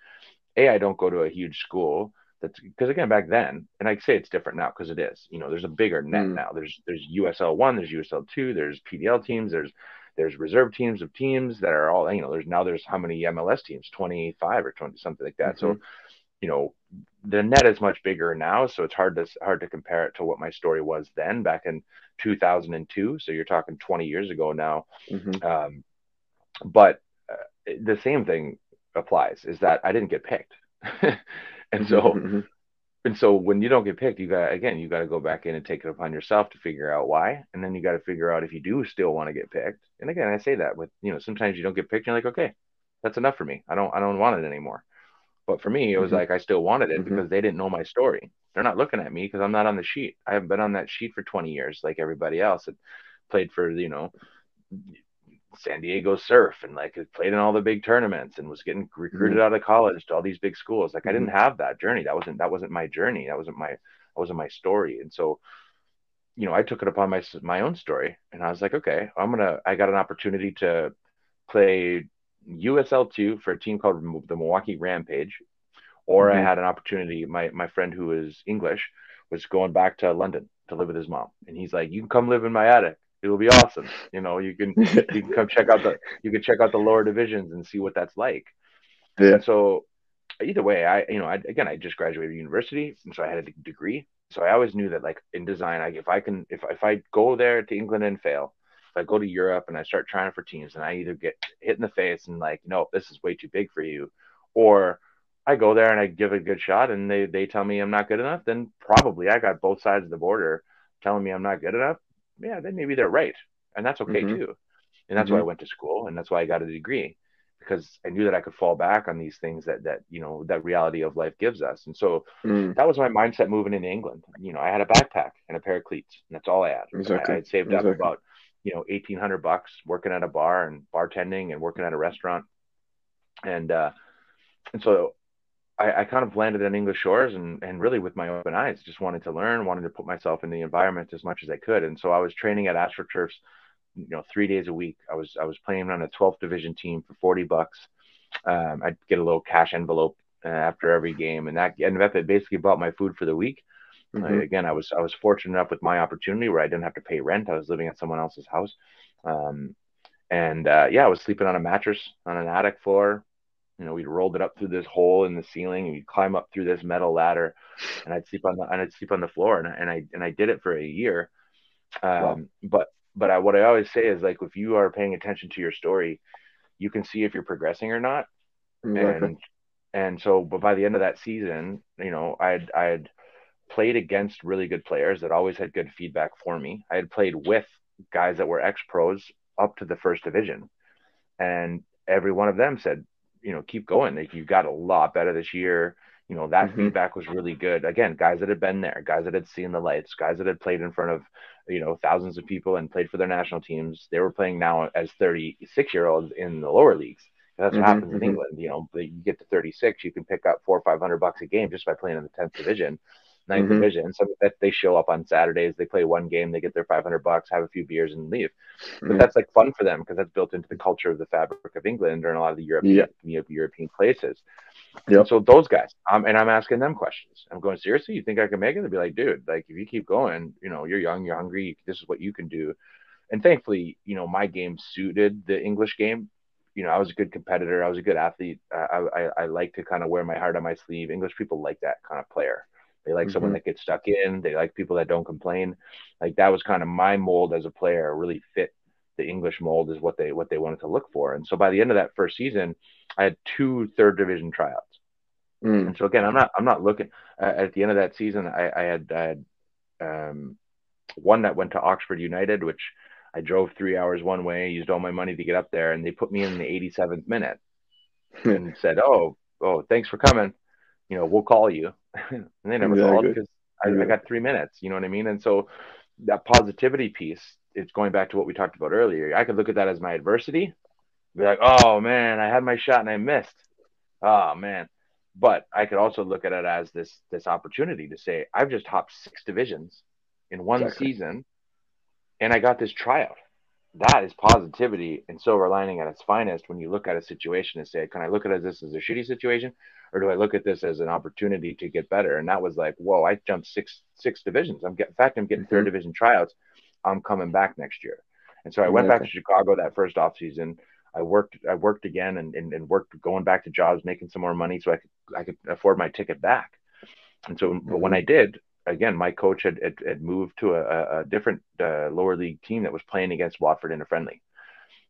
a I don't go to a huge school that's because again back then and i'd say it's different now because it is you know there's a bigger net mm. now there's there's usl 1 there's usl 2 there's pdl teams there's there's reserve teams of teams that are all you know there's now there's how many mls teams 25 or 20 something like that mm-hmm. so you know the net is much bigger now so it's hard to hard to compare it to what my story was then back in 2002 so you're talking 20 years ago now mm-hmm. um, but uh, the same thing applies is that i didn't get picked And so, mm-hmm, mm-hmm. and so when you don't get picked, you got again, you got to go back in and take it upon yourself to figure out why, and then you got to figure out if you do still want to get picked. And again, I say that with you know sometimes you don't get picked, you're like, okay, that's enough for me. I don't I don't want it anymore. But for me, it was mm-hmm. like I still wanted it mm-hmm. because they didn't know my story. They're not looking at me because I'm not on the sheet. I haven't been on that sheet for 20 years like everybody else that played for you know San Diego Surf and like played in all the big tournaments and was getting recruited mm-hmm. out of college to all these big schools. Like I didn't mm-hmm. have that journey. That wasn't that wasn't my journey. That wasn't my that wasn't my story. And so, you know, I took it upon my my own story and I was like, okay, I'm gonna. I got an opportunity to play USL two for a team called the Milwaukee Rampage, or mm-hmm. I had an opportunity. My my friend who is English was going back to London to live with his mom, and he's like, "You can come live in my attic." It'll be awesome. You know, you can you can come check out the you can check out the lower divisions and see what that's like. Yeah. And so either way, I you know, I, again, I just graduated university, and so I had a degree. So I always knew that like in design, like if I can, if if I go there to England and fail, if I go to Europe and I start trying for teams, and I either get hit in the face and like, no, this is way too big for you, or I go there and I give a good shot, and they they tell me I'm not good enough, then probably I got both sides of the border telling me I'm not good enough yeah, then maybe they're right, and that's okay mm-hmm. too. And that's mm-hmm. why I went to school, and that's why I got a degree because I knew that I could fall back on these things that that you know that reality of life gives us. And so mm. that was my mindset moving into England. You know, I had a backpack and a pair of cleats, and that's all I had. Exactly. I, had saved exactly. up about you know eighteen hundred bucks working at a bar and bartending and working at a restaurant, and uh, and so I, I, kind of landed on English shores and, and really with my open eyes, just wanted to learn, wanted to put myself in the environment as much as I could. And so I was training at AstroTurfs, you know, three days a week. I was, I was playing on a 12th division team for 40 bucks. Um, I'd get a little cash envelope uh, after every game and that up, it basically bought my food for the week. Mm-hmm. Uh, again, I was, I was fortunate enough with my opportunity where I didn't have to pay rent. I was living at someone else's house. Um, and uh, yeah, I was sleeping on a mattress on an attic floor, You know, we'd rolled it up through this hole in the ceiling, and we'd climb up through this metal ladder, and I'd sleep on the and I'd sleep on the floor, and I, and I and I did it for a year. Um, wow. But but I, what I always say is like if you are paying attention to your story, you can see if you're progressing or not. Exactly. And and so, but by the end of that season, you know, I had I had played against really good players that always had good feedback for me. I had played with guys that were ex pros up to the first division, and every one of them said, you know, keep going. Like you got a lot better this year. You know, that mm-hmm. feedback was really good. Again, guys that had been there, guys that had seen the lights, guys that had played in front of, you know, thousands of people and played for their national teams. They were playing now as 36 year olds in the lower leagues. That's what mm-hmm, happens mm-hmm. in England. You know, you get to 36, you can pick up four or 500 bucks a game just by playing in the 10th division ninth mm-hmm. division. So that they show up on Saturdays, they play one game, they get their 500 bucks, have a few beers, and leave. But mm-hmm. that's like fun for them because that's built into the culture of the fabric of England or in a lot of the European. European places. Yep. So those guys, um, and I'm asking them questions. I'm going seriously. You think I can make it? They'd be like, dude, like if you keep going, you know, you're young, you're hungry. This is what you can do. And thankfully, you know, my game suited the English game. You know, I was a good competitor. I was a good athlete. I, I, I like to kind of wear my heart on my sleeve. English people like that kind of player. They like mm-hmm. someone that gets stuck in. They like people that don't complain. Like that was kind of my mold as a player. Really fit the English mold is what they what they wanted to look for. And so by the end of that first season, I had two third division tryouts. Mm. And so again, I'm not I'm not looking uh, at the end of that season. I, I had I had um, one that went to Oxford United, which I drove three hours one way, used all my money to get up there, and they put me in the 87th minute and said, "Oh, oh, thanks for coming. You know, we'll call you." And they never exactly. called because I, yeah. I, got three minutes. You know what I mean? And so that positivity piece, it's going back to what we talked about earlier. I could look at that as my adversity, be like, oh man, I had my shot and I missed. Oh man. But I could also look at it as this this opportunity to say, I've just hopped six divisions in one exactly. season and I got this tryout. That is positivity and silver lining at its finest when you look at a situation and say, Can I look at this as a shitty situation or do I look at this as an opportunity to get better? And that was like, whoa, I jumped six six divisions. I'm getting, in fact, I'm getting mm-hmm. third division tryouts. I'm coming back next year. And so I went back to Chicago that first off season. I worked I worked again and, and, and, worked going back to jobs, making some more money so I could I could afford my ticket back. And so mm-hmm. when I did, again, my coach had, had, had moved to a, a different uh, lower league team that was playing against Watford in a friendly.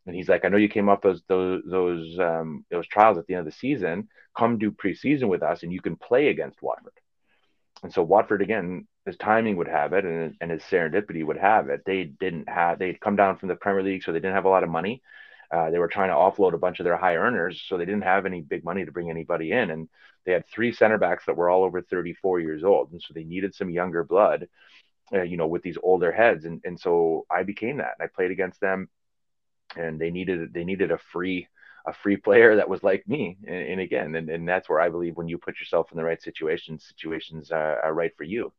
And he's like, I know you came up those those those um, those trials at the end of the season. Come do preseason with us, and you can play against Watford. And so Watford again, his timing would have it, and and his serendipity would have it. They didn't have they'd come down from the Premier League, so they didn't have a lot of money. Uh, they were trying to offload a bunch of their high earners, so they didn't have any big money to bring anybody in. And they had three center backs that were all over 34 years old, and so they needed some younger blood, uh, you know, with these older heads. And and so I became that. I played against them and they needed they needed a free a free player that was like me. And, and again, and, and that's where I believe when you put yourself in the right situations, situations are, are right for you.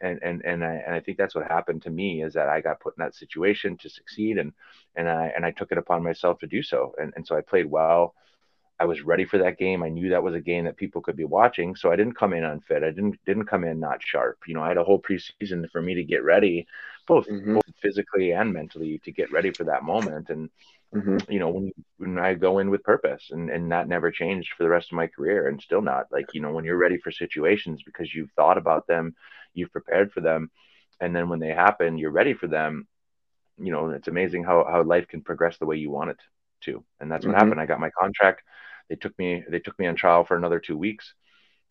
And and and I and I think that's what happened to me is that I got put in that situation to succeed, and and I and I took it upon myself to do so. And and so I played well. I was ready for that game. I knew that was a game that people could be watching, so I didn't come in unfit. I didn't didn't come in not sharp. You know, I had a whole preseason for me to get ready, both, mm-hmm. both physically and mentally, to get ready for that moment. And mm-hmm. you know, when when I go in with purpose, and and that never changed for the rest of my career, and still not. Like you know, when you're ready for situations because you've thought about them, you've prepared for them, and then when they happen, you're ready for them. You know, it's amazing how how life can progress the way you want it to, and that's what mm-hmm. happened. I got my contract they took me they took me on trial for another two weeks.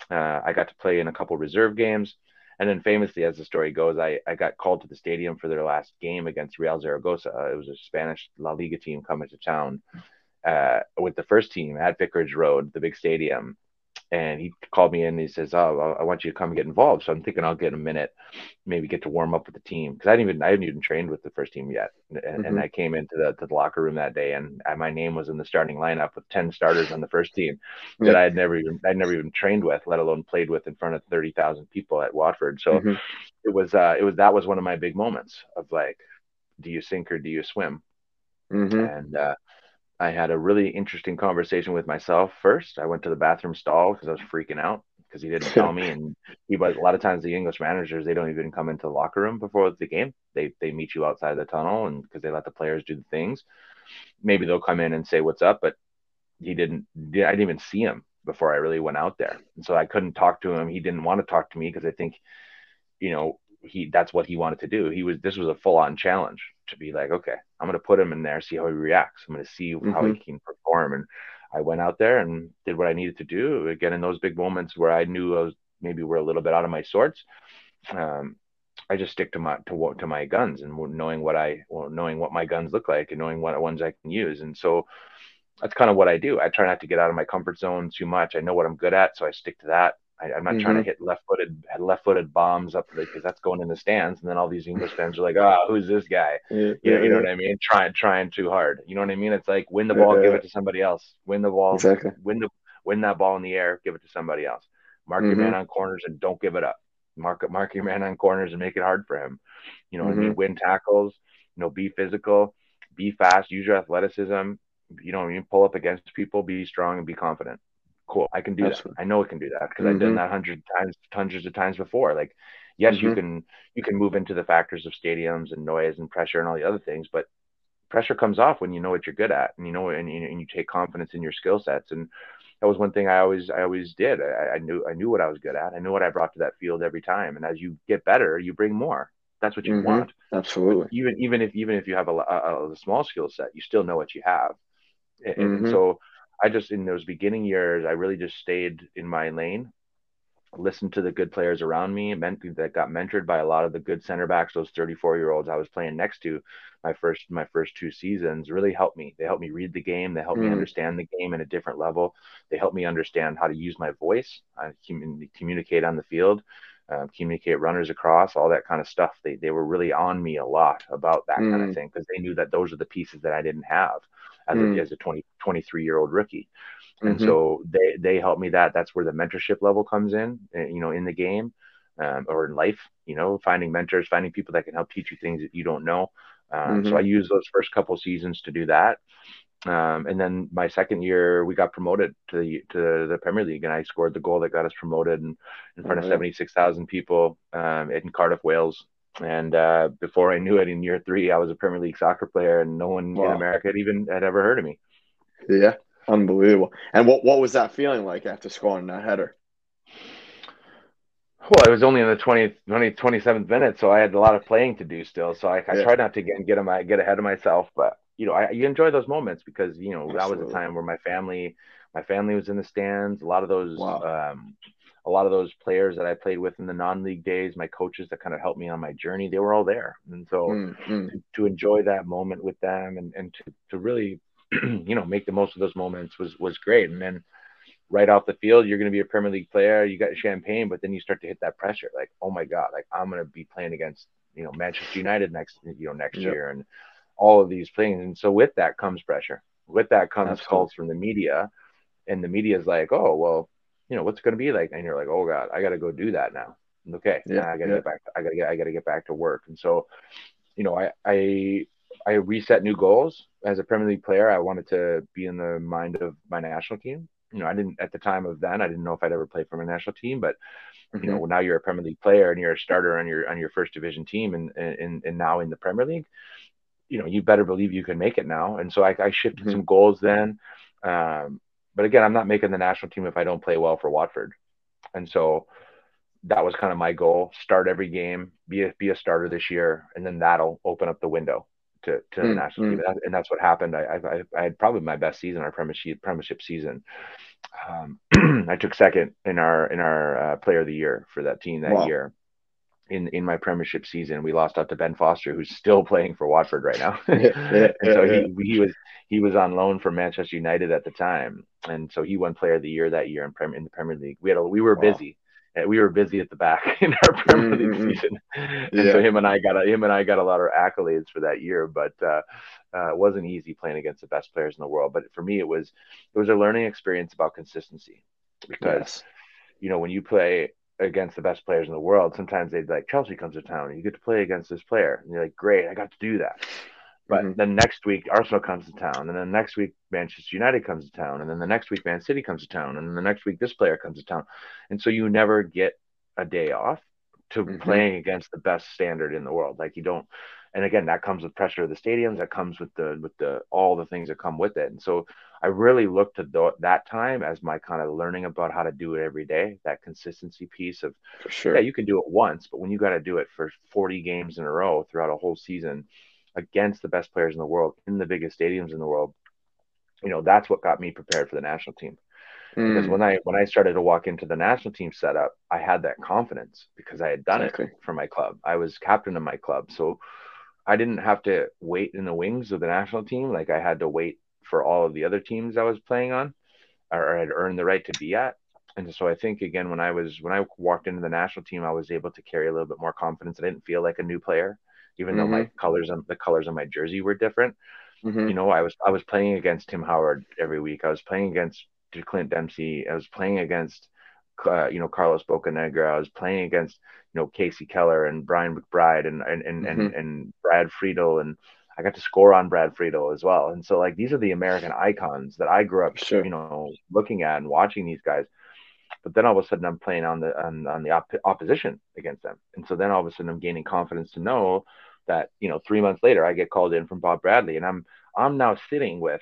Uh, I got to play in a couple reserve games, and then famously, as the story goes, I, I got called to the stadium for their last game against Real Zaragoza. it was a Spanish La Liga team coming to town uh, with the first team at Vicarage Road, the big stadium and he called me in and he says, "Oh, I want you to come get involved." So I'm thinking I'll get a minute, maybe get to warm up with the team because I didn't even I hadn't even trained with the first team yet, and, mm-hmm. and I came into the to the locker room that day and I, my name was in the starting lineup with ten starters on the first team that. I had never even I'd never even trained with, let alone played with in front of thirty thousand people at Watford. So mm-hmm. it was uh, it was that was one of my big moments of like, do you sink or do you swim? Mm-hmm. And uh, I had a really interesting conversation with myself first. I went to the bathroom stall because I was freaking out because he didn't tell me. And he was a lot of times the English managers they don't even come into the locker room before the game. They they meet you outside the tunnel and because they let the players do the things. Maybe they'll come in and say what's up, but he didn't. I didn't even see him before I really went out there, and so I couldn't talk to him. He didn't want to talk to me because I think, you know, he that's what he wanted to do. He was this was a full on challenge to be like, okay, I'm gonna put him in there, see how he reacts. I'm gonna see mm-hmm. how he can perform. And I went out there and did what I needed to do. Again, in those big moments where I knew I was maybe were a little bit out of my sorts, um, I just stick to my to to my guns and knowing what I well, knowing what my guns look like and knowing what ones I can use. And so that's kind of what I do. I try not to get out of my comfort zone too much. I know what I'm good at, so I stick to that. I, am not mm-hmm. trying to mm-hmm. hit left-footed left-footed bombs up because that's going in the stands, and then all these English fans are like, "Ah, oh, who's this guy?" Yeah, you, know, yeah, you know what I mean? Trying trying too hard. You know what I mean? It's like win the ball, give it to somebody else. Win the ball, exactly. win the win that ball in the air, give it to somebody else. Mark mm-hmm. your man on corners and don't give it up. Mark mark your man on corners and make it hard for him. You know, mm-hmm. I mean, mm-hmm. win tackles. You know, be physical, be fast, use your athleticism. You know, you pull up against people, be strong, and be confident cool. I can do Absolutely. that. I know I can do that because mm-hmm. I've done mm-hmm. that hundred times, hundreds of times before. Like, yes, mm-hmm. you can you can move into the factors of stadiums and noise and pressure and all the other things, but pressure comes off when you know what you're good at and you know and, and you take confidence in your skill sets and that was one thing I always I always did. I, I, knew I knew what I was good at. I knew what I brought to that field every time. And as you get better, you bring more. That's what you mm-hmm. want. Absolutely. But even even if even if you have a, a, a small skill set, you still know what you have. And, mm-hmm. and so I just in those beginning years, I really just stayed in my lane, listened to the good players around me, meant that got mentored by a lot of the good center backs, those 34 year olds I was playing next to my first my first two seasons really helped me. They helped me read the game. They helped mm. me understand the game at a different level. They helped me understand how to use my voice, uh, communicate on the field. Uh, communicate runners across, all that kind of stuff. They they were really on me a lot about that mm. kind of thing because they knew that those are the pieces that I didn't have as, mm. a, as a 20, 23 year old rookie. And mm-hmm. so they, they help me that that's where the mentorship level comes in, eh, you know, in the game um, or in life, you know, finding mentors, finding people that can help teach you things that you don't know. Um, mm-hmm. So I used those first couple seasons to do that. Um, and then my second year, we got promoted to the to the Premier League, and I scored the goal that got us promoted in, in front of seventy six thousand people um, in Cardiff, Wales. And uh, before I knew it, in year three, I was a Premier League soccer player, and no one wow. in America had even had ever heard of me. Yeah, unbelievable. And what what was that feeling like after scoring that header? Well, it was only in the 20th, 20, 27th minute, so I had a lot of playing to do still. So I, I yeah. tried not to get get, my, get ahead of myself, but you know, I you enjoy those moments because you know Absolutely. that was a time where my family, my family was in the stands. A lot of those wow. um, a lot of those players that I played with in the non-league days, my coaches that kind of helped me on my journey, they were all there. And so mm-hmm. to, to, enjoy that moment with them and, and to, to really, you know, make the most of those moments was, was great. And then right off the field, you're going to be a Premier League player, you got champagne, but then you start to hit that pressure. Like, oh my God, like I'm going to be playing against, you know, Manchester United next, you know, next yep. year and all of these things. And so with that comes pressure. With that comes Absolutely. calls from the media and the media is like, oh, well, you know, what's going to be like? And you're like, oh God, I got to go do that now. Okay, yeah, I got to yeah. get back. I got to get. I got to get back to work. And so, you know, I I I reset new goals as a Premier League player. I wanted to be in the mind of my national team. You know, I didn't at the time of then. I didn't know if I'd ever play for my national team, but mm-hmm. you know, mm-hmm. now you're a Premier League player and you're a starter on your on your first division team, and and and now in the Premier League, you know, you better believe you can make it now. And so I, I shifted mm-hmm. some goals then. Um, but again, I'm not making the national team if I don't play well for Watford. And so that was kind of my goal. Start every game, be a, be a starter this year, and then that'll open up the window to, to mm, the national mm. team. And, that's what happened. I, I, I, had probably my best season, our premiership, premiership season. Um, I took second in our in our uh, player of the year for that team that wow. year in in my premiership season. We lost out to Ben Foster, who's still playing for Watford right now. and so he he was he was on loan from Manchester United at the time, and so he won Player of the Year that year in Premier in the Premier League. We had a, we were wow. busy. We were busy at the back in our Premier League mm-hmm. season, and yeah. so him and I got a, him and I got a lot of accolades for that year. But uh, uh, it wasn't easy playing against the best players in the world. But for me, it was it was a learning experience about consistency because yes. you know when you play against the best players in the world, sometimes they'd like Chelsea comes to town and you get to play against this player. And you're like, great, I got to do that. But mm-hmm. then next week Arsenal comes to town, and then next week Manchester United comes to town, and then the next week Man City comes to town, and then the next week this player comes to town. And so you never get a day off to mm-hmm. playing against the best standard in the world. Like you don't and again that comes with pressure of the stadiums that comes with the with the all the things that come with it and so i really looked at the, that time as my kind of learning about how to do it every day that consistency piece of For sure. yeah you can do it once but when you got to do it for 40 games in a row throughout a whole season against the best players in the world in the biggest stadiums in the world you know that's what got me prepared for the national team because Mm, when I when I started to walk into the national team setup, I had that confidence because I had done Exactly. it for my club. I was captain of my club, so I didn't have to wait in the wings of the national team like I had to wait for all of the other teams I was playing on or had earned the right to be at. And so I think again when I was when I walked into the national team, I was able to carry a little bit more confidence. I didn't feel like a new player, even though my colors on the colors on my jersey were different mhm. you know, I was I was playing against Tim Howard every week. I was playing against Clint Dempsey. I was playing against uh, you know Carlos Bocanegra. I was playing against you know Kasey Keller and Brian McBride and and and and, Mhm. and Brad Friedel and I got to score on Brad Friedel as well. And so like these are the American icons that I grew up Sure. you know looking at and watching these guys. But then all of a sudden I'm playing on the on, on the op- opposition against them. And so then all of a sudden I'm gaining confidence to know that you know three months later I get called in from Bob Bradley and I'm I'm now sitting with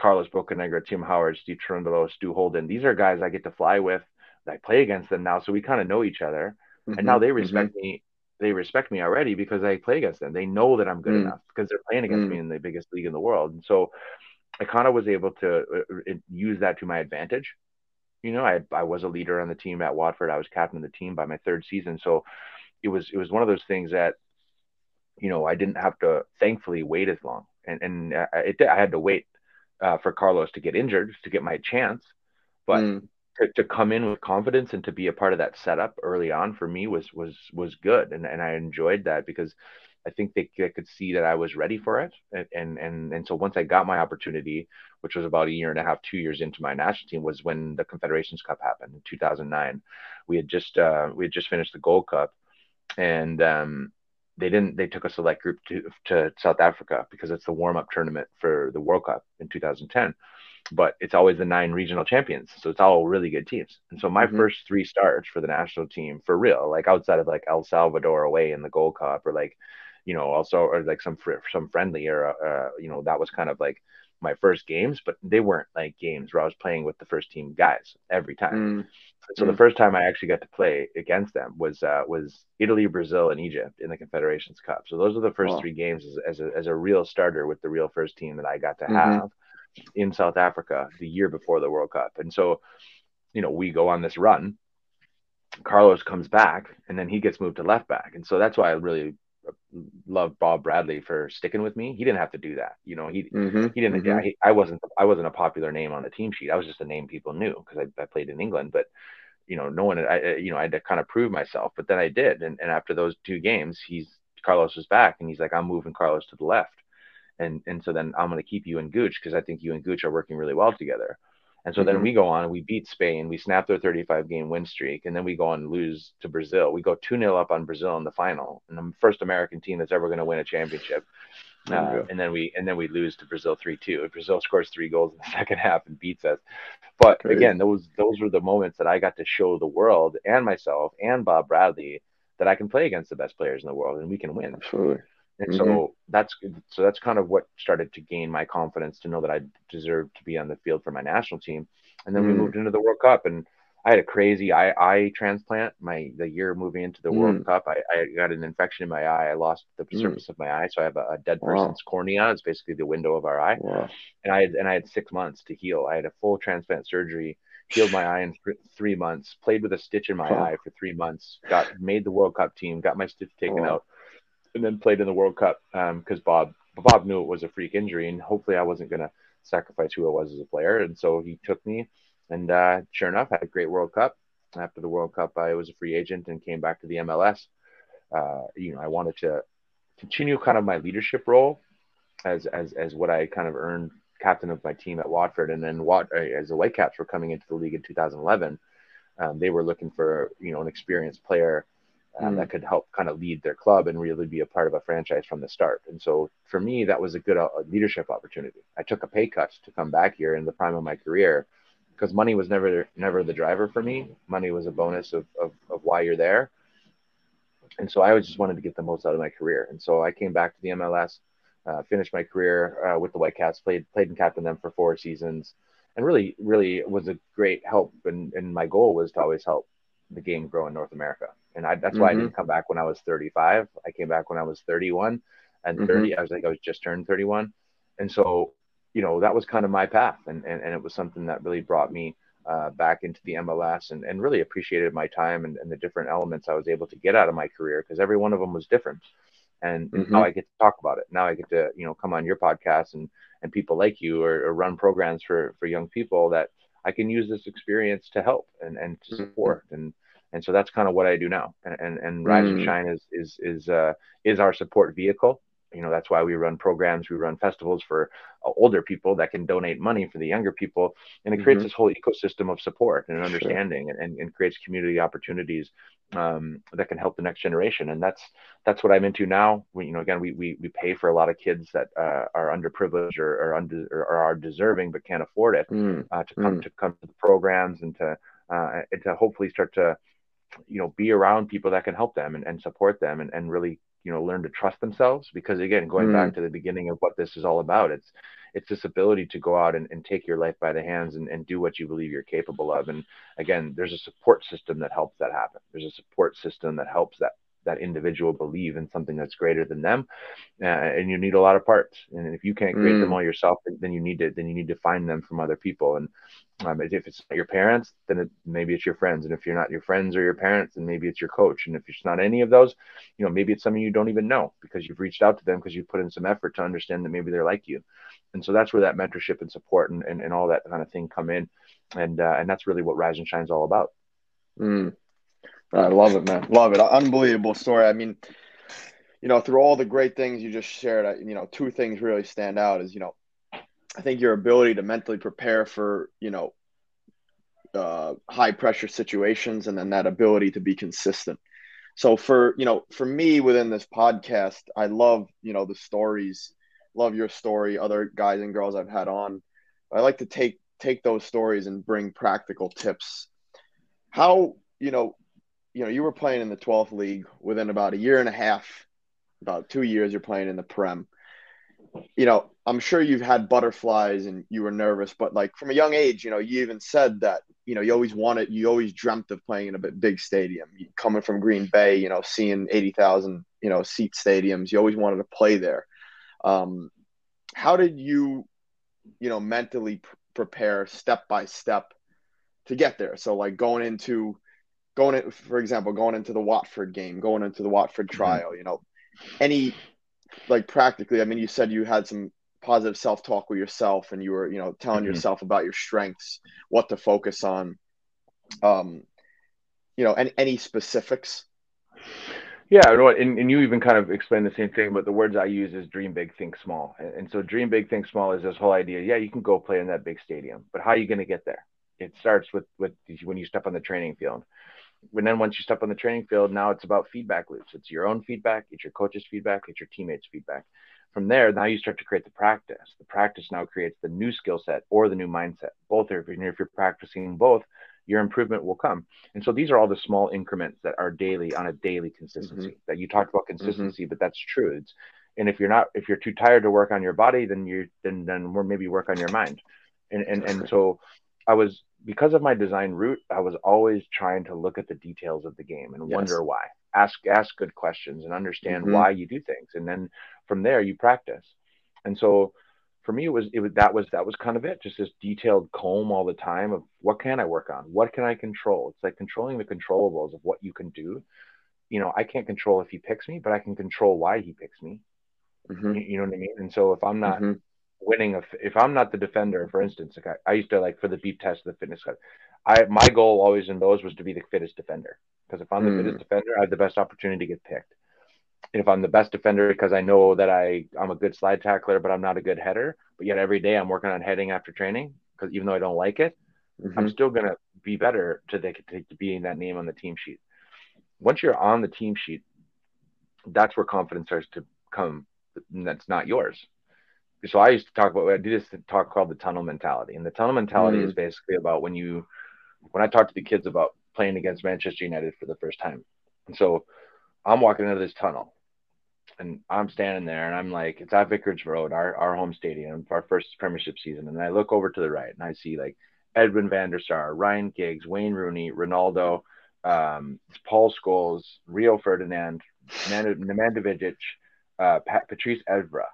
Carlos Bocanegra, Tim Howard, Steve Cherundolo, Stu Holden. These are guys I get to fly with. I play against them now, so we kind of know each other. And now Mhm, they mhm. respect me. They respect me already because I play against them. They know that I'm good Mm. enough because they're playing against Mm. me in the biggest league in the world. And so I kind of was able to uh, uh, use that to my advantage. You know, I I was a leader on the team at Watford. I was captain of the team by my third season. So it was it was one of those things that you know I didn't have to thankfully wait as long. And and uh, it I had to wait uh, for Carlos to get injured to get my chance. But Mm. to, to come in with confidence and to be a part of that setup early on for me was was was good and, and I enjoyed that because I think they, they could see that I was ready for it and, and and and so once I got my opportunity which was about a year and a half two years into my national team was when the Confederations Cup happened in 2009 we had just uh, we had just finished the Gold Cup and um, they didn't they took a select group to to South Africa because it's the warm up tournament for the World Cup in 2010 but it's always the nine regional champions. So it's all really good teams. And so my Mhm. first three starts for the national team for real, like outside of like El Salvador away in the Gold Cup or like, you know, also or like some fr- some friendly or uh, you know that was kind of like my first games, but they weren't like games where I was playing with the first team guys every time. Mm. So the Mm. first time I actually got to play against them was uh, was Italy, Brazil, and Egypt in the Confederations Cup. So those are the first Wow. three games as, as, a, as a real starter with the real first team that I got to Mhm. have in South Africa the year before the World Cup. And so, you know, we go on this run. Carlos comes back, and then he gets moved to left back, and so that's why I really love Bob Bradley for sticking with me. He didn't have to do that. You know, he Mhm, he didn't. mhm. Yeah, he, I wasn't. I wasn't a popular name on the team sheet. I was just a name people knew because I, I played in England. But you know, no one. I you know I had to kind of prove myself. But then I did. And, and after those two games, he's Carlos was back, and he's like, I'm moving Carlos to the left. And and so then I'm going to keep you and Gooch because I think you and Gooch are working really well together. And so then Mhm. we go on and we beat Spain. We snap their 35 game win streak, and then we go on and lose to Brazil. We go 2 0 up on Brazil in the final, and the first American team that's ever going to win a championship. Uh, and then we and then we lose to Brazil three two. Brazil scores three goals in the second half and beats us. But Crazy. again, those those were the moments that I got to show the world and myself and Bob Bradley that I can play against the best players in the world and we can win. Absolutely. And Mhm. so that's so that's kind of what started to gain my confidence to know that I deserved to be on the field for my national team. And then we Mm. moved into the World Cup and I had a crazy eye, eye transplant. My the year moving into the Mm. World Cup, I, I got an infection in my eye. I lost the Mm. surface of my eye, so I have a, a dead Wow. person's cornea. It's basically the window of our eye Wow. and I had and I had six months to heal. I had a full transplant surgery, healed my eye in three months, played with a stitch in my Wow. eye for three months, got made the World Cup team, got my stitch taken Wow. out, and then played in the World Cup because Bob Bob knew it was a freak injury, and hopefully I wasn't gonna sacrifice who I was as a player, and so he took me, and uh, sure enough, had a great World Cup. After the World Cup, I was a free agent and came back to the MLS. Uh, you know, I wanted to continue kind of my leadership role as as as what I kind of earned captain of my team at Watford, and then Wat uh, as the Whitecaps were coming into the league in 2011, um, they were looking for you know an experienced player um, Mm. that could help kind of lead their club and really be a part of a franchise from the start. And so for me, that was a good uh, leadership opportunity. I took a pay cut to come back here in the prime of my career because money was never never the driver for me. Money was a bonus of of, of why you're there. And so I always just wanted to get the most out of my career. And so I came back to the MLS, uh, finished my career uh, with the Whitecaps, played played and captained them for four seasons, and really, really was a great help. And, and my goal was to always help the game grow in North America. And I, that's why mm-hmm. I didn't come back when I was 35. I came back when I was 31 and mm-hmm. 30. I was like, I was just turned 31. And so, you know, that was kind of my path. And, and, and it was something that really brought me uh, back into the MLS and, and really appreciated my time and, and the different elements I was able to get out of my career because every one of them was different. And mm-hmm. now I get to talk about it. Now I get to, you know, come on your podcast and, and people like you or, or run programs for, for young people that I can use this experience to help and, and to mm-hmm. support. And, and so that's kind of what I do now. And, and, and Rise mm. and Shine is, is, is, uh, is our support vehicle you know that's why we run programs we run festivals for uh, older people that can donate money for the younger people and it creates mm-hmm. this whole ecosystem of support and understanding sure. and, and creates community opportunities um, that can help the next generation and that's that's what i'm into now we, you know again we, we we pay for a lot of kids that uh, are underprivileged or, or, unde- or are deserving but can't afford it mm. uh, to come mm. to come to the programs and to uh, and to hopefully start to you know be around people that can help them and, and support them and, and really you know learn to trust themselves because again going mm. back to the beginning of what this is all about it's it's this ability to go out and, and take your life by the hands and, and do what you believe you're capable of and again there's a support system that helps that happen there's a support system that helps that that individual believe in something that's greater than them uh, and you need a lot of parts. And if you can't create mm. them all yourself then you need to then you need to find them from other people. And um, if it's not your parents then it, maybe it's your friends. And if you're not your friends or your parents then maybe it's your coach. And if it's not any of those you know maybe it's someone you don't even know because you've reached out to them because you've put in some effort to understand that maybe they're like you. And so that's where that mentorship and support and, and, and all that kind of thing come in. And uh, and that's really what rise and shine is all about. Mm. I love it, man. Love it. Unbelievable story. I mean, you know, through all the great things you just shared, you know, two things really stand out is, you know, I think your ability to mentally prepare for, you know, uh, high pressure situations and then that ability to be consistent. So for, you know, for me within this podcast, I love, you know, the stories, love your story, other guys and girls I've had on. I like to take take those stories and bring practical tips. How, you know, you know, you were playing in the 12th league within about a year and a half, about two years, you're playing in the Prem. You know, I'm sure you've had butterflies and you were nervous, but like from a young age, you know, you even said that, you know, you always wanted, you always dreamt of playing in a big stadium. coming from Green Bay, you know, seeing 80,000, you know, seat stadiums, you always wanted to play there. Um, how did you, you know, mentally pr- prepare step by step to get there? So, like going into, going in, for example, going into the Watford game, going into the Watford mm-hmm. trial, you know, any like practically, I mean, you said you had some positive self talk with yourself and you were, you know, telling mm-hmm. yourself about your strengths, what to focus on. Um, you know, any, any specifics? Yeah, and, and you even kind of explained the same thing, but the words I use is dream big, think small. And, and so dream big, think small is this whole idea. Yeah, you can go play in that big stadium, but how are you going to get there? It starts with with when you step on the training field and then once you step on the training field, now it's about feedback loops. It's your own feedback, it's your coach's feedback, it's your teammates' feedback. From there, now you start to create the practice. The practice now creates the new skill set or the new mindset. Both are, if you're practicing both, your improvement will come. And so these are all the small increments that are daily on a daily consistency. Mm-hmm. That you talked about mm-hmm. consistency, mm-hmm. but that's true. It's, and if you're not, if you're too tired to work on your body, then you then then we're maybe work on your mind. And and and so I was because of my design route, I was always trying to look at the details of the game and yes. wonder why. Ask ask good questions and understand mm-hmm. why you do things, and then from there you practice. And so for me, it was it was that was that was kind of it. Just this detailed comb all the time of what can I work on, what can I control. It's like controlling the controllables of what you can do. You know, I can't control if he picks me, but I can control why he picks me. Mm-hmm. You, you know what I mean? And so if I'm not mm-hmm winning a, if I'm not the defender, for instance, like I, I used to like for the beep test, of the fitness cut. I my goal always in those was to be the fittest defender because if I'm the mm. fittest defender, I have the best opportunity to get picked. And if I'm the best defender because I know that I I'm a good slide tackler, but I'm not a good header, but yet every day I'm working on heading after training because even though I don't like it, mm-hmm. I'm still gonna be better to, the, to, to being that name on the team sheet. Once you're on the team sheet, that's where confidence starts to come. That's not yours so I used to talk about I do this talk called the tunnel mentality, and the tunnel mentality mm. is basically about when you when I talk to the kids about playing against Manchester United for the first time, and so I'm walking into this tunnel and I'm standing there and I'm like, it's at Vicarage Road, our, our home stadium, our first premiership season. And I look over to the right and I see like Edwin van der Sar, Ryan Giggs, Wayne Rooney, Ronaldo, um, Paul Scholes, Rio Ferdinand, Nemanja Vidic, uh, Pat, Patrice Evra.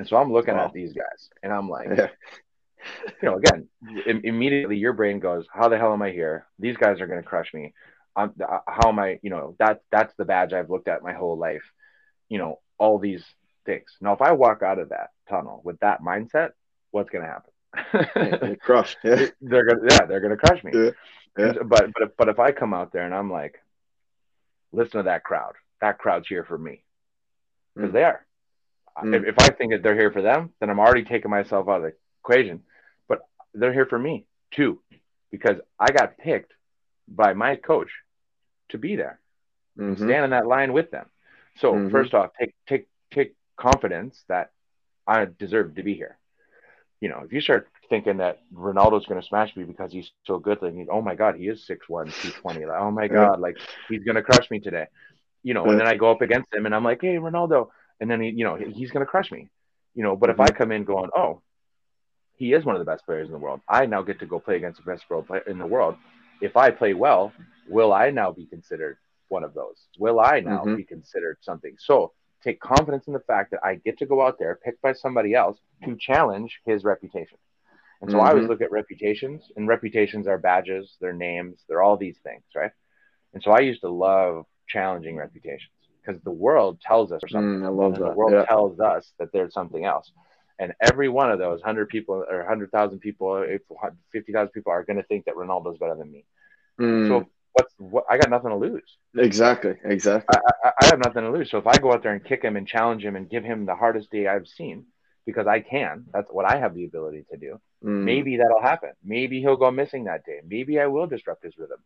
And so I'm looking wow. at these guys and I'm like, yeah. you know, again, Im- immediately your brain goes, how the hell am I here? These guys are going to crush me. I'm, how am I, you know, that that's the badge I've looked at my whole life you know, all these things. Now, if I walk out of that tunnel with that mindset, what's going to happen? crush. Yeah. They're gonna, yeah, they're gonna crush me. Yeah. Yeah. But but if, but if I come out there and I'm like, listen to that crowd. That crowd's here for me because mm. they are. Mm. If, if I think that they're here for them, then I'm already taking myself out of the equation. But they're here for me too, because I got picked by my coach to be there, mm-hmm. stand in that line with them. So mm-hmm. first off, take take take confidence that I deserve to be here. You know, if you start thinking that Ronaldo's going to smash me because he's so good, then oh my god, he is 6'1", 220. Like, oh my god, like he's going to crush me today. You know, and then I go up against him and I'm like, hey, Ronaldo, and then he, you know, he's going to crush me. You know, but mm-hmm. if I come in going, oh, he is one of the best players in the world. I now get to go play against the best world player in the world. If I play well, will I now be considered one of those? Will I now mm-hmm. be considered something? So take confidence in the fact that I get to go out there picked by somebody else to challenge his reputation. And so mm-hmm. I always mm-hmm. look at reputations, and reputations are badges, they're names, they're all these things, right? And so I used to love challenging reputations because the world tells us or something. Mm, I love that. The world yeah. tells us that there's something else. And every one of those 100 people or 100,000 people, 50,000 people are going to think that Ronaldo's better than me. Mm. So what's what? I got nothing to lose. Exactly, exactly. I, I, I, have nothing to lose. So if I go out there and kick him and challenge him and give him the hardest day I've seen, because I can, that's what I have the ability to do. Mm. Maybe that'll happen. Maybe he'll go missing that day. Maybe I will disrupt his rhythm.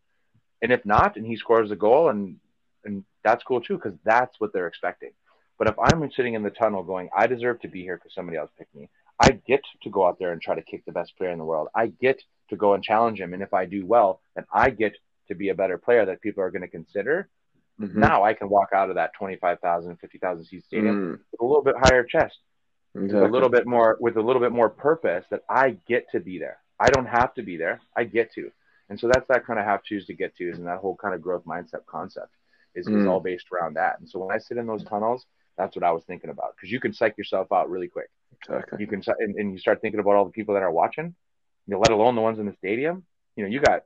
And if not, and he scores a goal, and and that's cool too, because that's what they're expecting. But if I'm sitting in the tunnel going, I deserve to be here because somebody else picked me. I get to go out there and try to kick the best player in the world. I get to go and challenge him. And if I do well, then I get to be a better player that people are going to consider, mm-hmm. now I can walk out of that 25,000, 50,000 seat stadium mm. with a little bit higher chest, exactly. a little bit more, with a little bit more purpose that I get to be there. I don't have to be there. I get to. And so that's that kind of have choose to get to and that whole kind of growth mindset concept is, mm. is all based around that. And so when I sit in those tunnels, that's what I was thinking about because you can psych yourself out really quick. Exactly. You can, and, and you start thinking about all the people that are watching, you know, let alone the ones in the stadium. You know, you got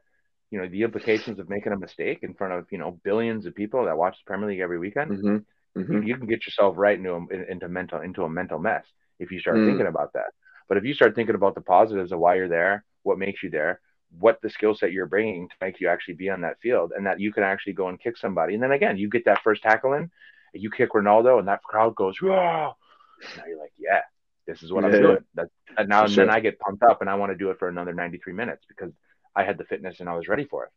you know the implications of making a mistake in front of you know billions of people that watch the Premier League every weekend. Mm-hmm. Mm-hmm. You, you, can get yourself right into a, into mental into a mental mess if you start mm. thinking about that. But if you start thinking about the positives of why you're there, what makes you there, what the skill set you're bringing to make you actually be on that field, and that you can actually go and kick somebody, and then again you get that first tackle in, you kick Ronaldo, and that crowd goes, Whoa! now you're like, yeah, this is what yeah. I'm doing. That, and now and then I get pumped up, and I want to do it for another 93 minutes because I had the fitness and I was ready for it.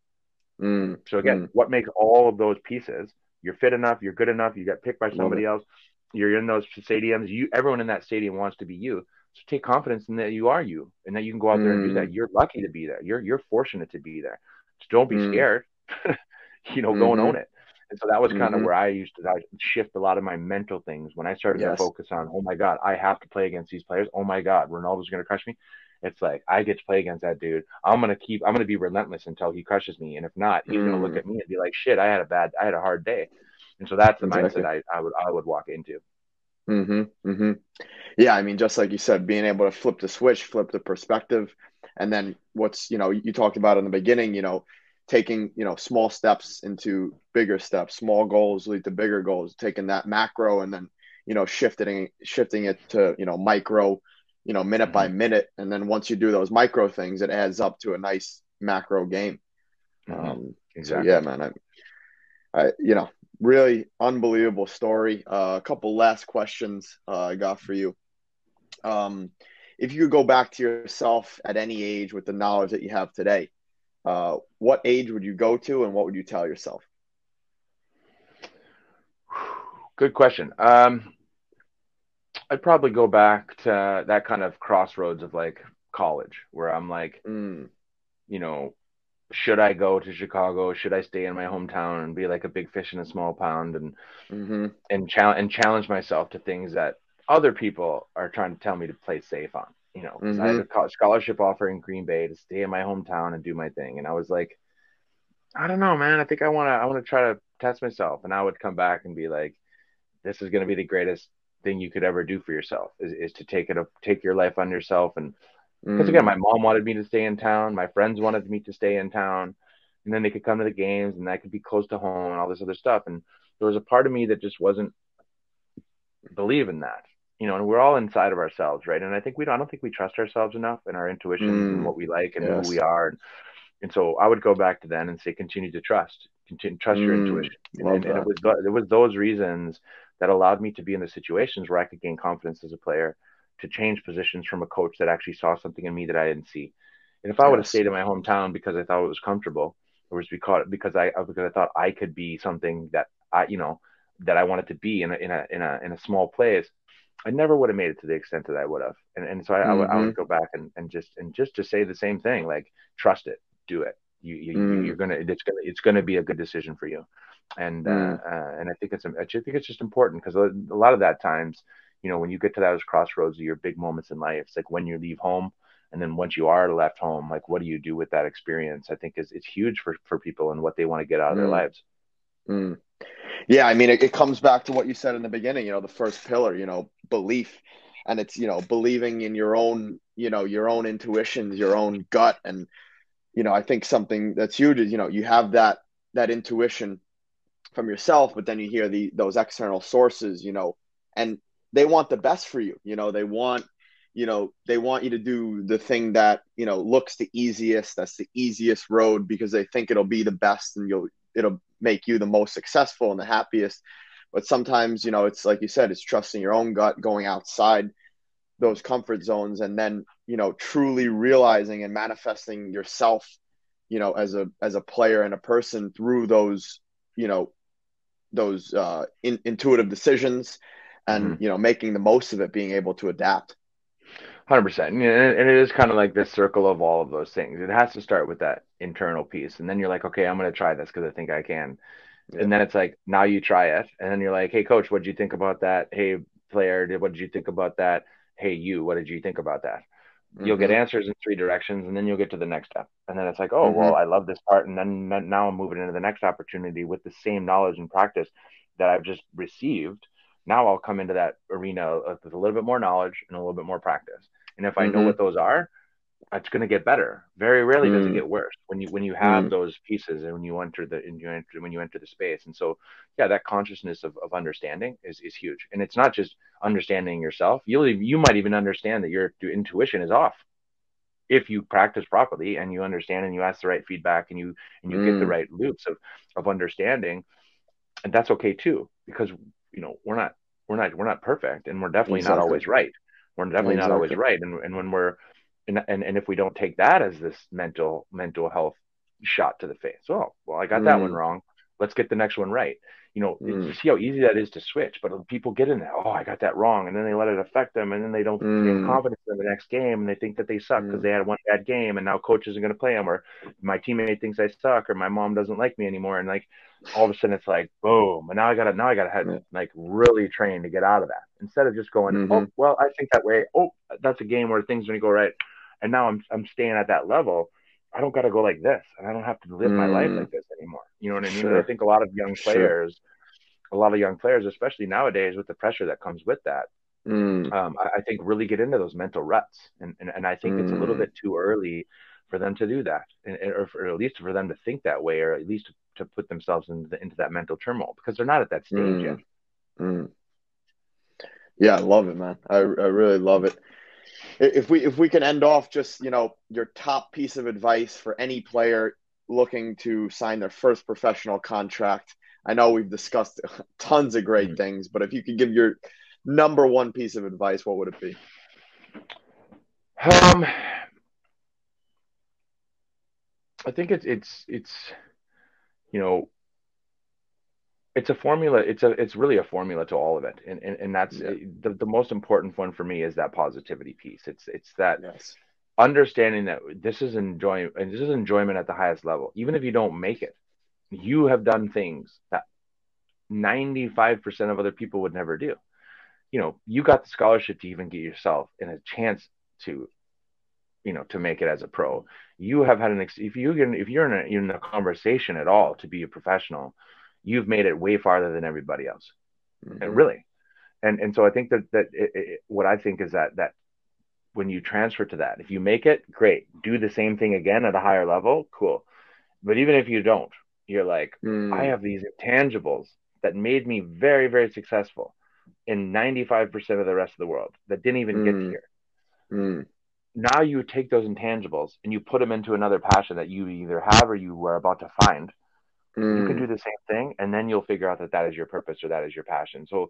Mm, so again, mm. what makes all of those pieces? You're fit enough, you're good enough, you get picked by somebody else, you're in those stadiums. You everyone in that stadium wants to be you. So take confidence in that you are you and that you can go out there and do that. Mm. You're lucky to be there. You're you're fortunate to be there. So don't be mm. scared. you know, mm-hmm. go and own mm-hmm. it. And so that was kind mm-hmm. of where I used to shift a lot of my mental things when I started yes. to focus on, oh my God, I have to play against these players. Oh my God, Ronaldo's going to crush me it's like I get to play against that dude. I'm gonna keep. I'm gonna be relentless until he crushes me, and if not, he's mm. gonna look mm. at me and be like, "Shit, I had a bad, I had a hard day." And so that's the exactly. mindset I, I would I would walk into. Hmm. Hmm. Yeah, I mean, just like you said, being able to flip the switch, flip the perspective, and then what's you know you talked about in the beginning, you know, taking you know small steps into bigger steps, small goals lead to bigger goals, taking that macro and then you know shifting shifting it to you know micro you know, minute mm-hmm. by minute. And then once you do those micro things, it adds up to a nice macro game. Mm-hmm. Um, exactly. So yeah, man, I, I, you know, really unbelievable story. Uh, a couple last questions uh, I got for you. Um, if you could go back to yourself at any age with the knowledge that you have today, uh, what age would you go to, and what would you tell yourself? Good question. Um, I'd probably go back to that kind of crossroads of like college where I'm like, mm. you know, should I go to Chicago? Should I stay in my hometown and be like a big fish in a small pond and Mm-hmm. and challenge and challenge myself to things that other people are trying to tell me to play safe on. You know, 'cause I had a scholarship offer in Green Bay to stay in my hometown and do my thing, and I was like, I don't know, man. I think I want to. I want to try to test myself, and I would come back and be like, this is going to be the greatest thing you could ever do for yourself is, is to take it take your life on yourself and because again my mom wanted me to stay in town my friends wanted me to stay in town and then they could come to the games and I could be close to home and all this other stuff and there was a part of me that just wasn't believing that you know and we're all inside of ourselves right and I think we don't I don't think we trust ourselves enough and our intuition Mm. and what we like and Yes. who we are and, and so I would go back to then and say continue to trust continue trust your Mm. intuition and, and, and it was it was those reasons that allowed me to be in the situations where I could gain confidence as a player to change positions from a coach that actually saw something in me that I didn't see. And if I would have Yes. stayed in my hometown because I thought it was comfortable, or was because because I because I thought I could be something that I you know that I wanted to be in a in a in a in a small place, I never would have made it to the extent that I would have. And and so I, I would I Mm-hmm. would go back and, and just and just to say the same thing, like trust it, do it. You, you Mm. you're gonna it's gonna it's gonna be a good decision for you and Mm. uh, uh, and I think it's I just think it's just important because a, a lot of that times, you know, when you get to those crossroads of your big moments in life, it's like when you leave home, and then once you are left home, like what do you do with that experience? I think is it's huge for for people and what they want to get out of their Mm. lives. Mm. Yeah, I mean, it, it comes back to what you said in the beginning, you know, the first pillar, you know, belief. And it's, you know, believing in your own, you know, your own intuitions, your own gut. And, you know, I think something that's huge is, you know, you have that, that intuition from yourself, but then you hear the, those external sources, you know, and they want the best for you. You know, they want, you know, they want you to do the thing that, you know, looks the easiest, that's the easiest road because they think it'll be the best and you'll, it'll make you the most successful and the happiest. But sometimes, you know, it's like you said, it's trusting your own gut, going outside those comfort zones, and then, you know, truly realizing and manifesting yourself, you know, as a as a player and a person through those, you know, those uh, in, intuitive decisions, and you know, making the most of it, being able to adapt. Hundred percent, and it is kind of like this circle of all of those things. It has to start with that internal piece, and then you're like, okay, I'm going to try this because I think I can. Yeah. And then it's like, now you try it, and then you're like, hey, coach, what did you think about that? Hey, player, did what did you think about that? Hey, you, what did you think about that? You'll get Mhm. answers in three directions, and then you'll get to the next step, and then it's like, oh, Mhm. well, I love this part, and then now I'm moving into the next opportunity with the same knowledge and practice that I've just received. Now I'll come into that arena with a little bit more knowledge and a little bit more practice. And if I know Mhm. what those are, it's going to get better. Very rarely does it Mm. get worse when you when you have Mm. those pieces and when you enter the and you enter, when you enter the space. And so, yeah, that consciousness of, of understanding is, is huge. And it's not just understanding yourself. You'll you might even understand that your intuition is off if you practice properly and you understand and you ask the right feedback and you and you get the Mm. right loops of of understanding, and that's okay too because you know we're not we're not we're not perfect and we're definitely not always right. We're definitely not always right. And and when we're and, and and if we don't take that as this mental mental health shot to the face, oh well, I got that Mm. one wrong. Let's get the next one right. You know, Mm. you see how easy that is to switch, but people get in there. Oh, I got that wrong, and then they let it affect them, and then they don't gain Mm. confidence in the next game, and they think that they suck because Mm. they had one bad game, and now coach isn't going to play them, or my teammate thinks I suck, or my mom doesn't like me anymore, and like all of a sudden it's like boom, and now I got to now I got to have Yeah. like really train to get out of that instead of just going, Mhm. oh well, I think that way. Oh, that's a game where things are going to go right, and now I'm I'm staying at that level. I don't got to go like this, and I don't have to live my life Mm. like this anymore. You know what I mean? Sure. I think a lot of young Sure. players, a lot of young players, especially nowadays with the pressure that comes with that, Mm. um, I, I think really get into those mental ruts, and and, and I think it's a little Mm. bit too early for them to do that, and, or, for, at least for them to think that way, or at least to, to put themselves into, the, into that mental turmoil because they're not at that stage Mm. yet. Mm. Yeah, I love it, man. I I really love it. If we if we can end off just, you know, your top piece of advice for any player looking to sign their first professional contract. I know we've discussed tons of great Mhm. things, but if you could give your number one piece of advice, what would it be? Um, I think it's it's it's you know it's a formula it's a it's really a formula to all of it and and, and that's Yeah. the, the most important one for me is that positivity piece it's it's that Yes. understanding that this is enjoyment and this is enjoyment at the highest level even if you don't make it you have done things that 95% of other people would never do you know you got the scholarship to even get yourself in a chance to you know to make it as a pro you have had an ex- if you can if you're in a, in a conversation at all to be a professional you've made it way farther than everybody else. Mm-hmm. and really. And and so i think that that it, it, what i think is that that when you transfer to that if you make it great. Do the same thing again at a higher level cool. But even if you don't you're like mm. i have these intangibles that made me very very successful in 95% of the rest of the world that didn't even mm. get here. Mm. Now you take those intangibles and you put them into another passion that you either have or you are about to find mm. you can do the same thing and then you'll figure out that that is your purpose or that is your passion so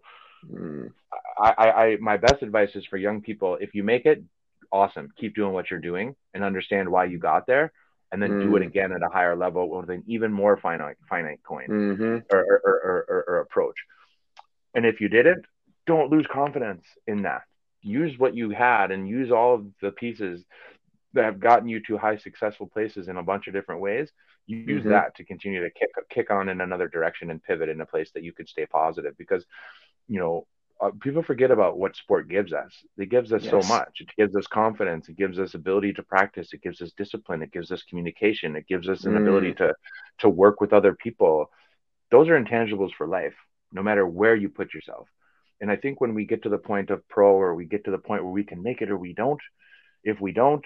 mm. I, I, I my best advice is for young people if you make it awesome keep doing what you're doing and understand why you got there and then mm. do it mm. again at a higher level with an even more finite finite coin mm-hmm. or, or, or, or, or approach and if you didn't don't lose confidence in that use what you had and use all of the pieces that have gotten you to high successful places in a bunch of different ways you use mm-hmm. that to continue to kick kick on in another direction and pivot in a place that you could stay positive. Because you know uh, people forget about what sport gives us. It gives us yes. so much. It gives us confidence. It gives us ability to practice. It gives us discipline. It gives us communication. It gives us an mm. ability to to work with other people. Those are intangibles for life no matter where you put yourself. And I think when we get to the point of pro or we get to the point where we can make it or we don't, if we don't,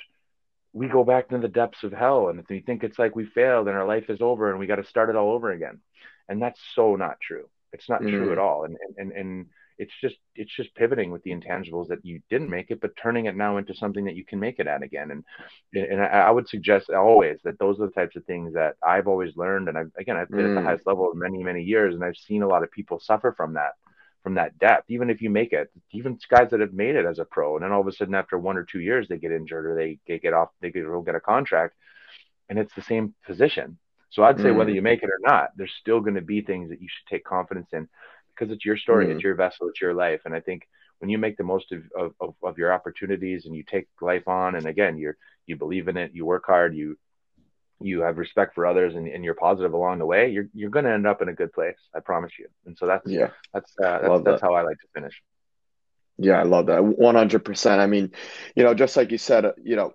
we go back into the depths of hell and we think it's like we failed and our life is over and we got to start it all over again. And that's so not true. It's not mm-hmm. true at all. And, and, and it's just, it's just pivoting with the intangibles that you didn't make it, but turning it now into something that you can make it at again. And, and I, I would suggest always that those are the types of things that I've always learned. And I've, again, I've been mm. at the mm. highest level many, many years and I've seen a lot of people suffer from that from that depth, even if you make it, even guys that have made it as a pro, and then all of a sudden after one or two years they get injured or they, they get off, they get, get a contract, and it's the same position. So I'd say mm. whether you make it or not, there's still going to be things that you should take confidence in because it's your story, mm. it's your vessel, it's your life, and I think when you make the most of, of, of your opportunities and you take life on, and again, you're you believe in it, you work hard, you you have respect for others and, and you're positive along the way, you're you're going to end up in a good place. I promise you. And so that's yeah, that's uh, that's, that's how I like to finish. Yeah, I love that. One hundred percent. I mean, you know, just like you said, uh, you know,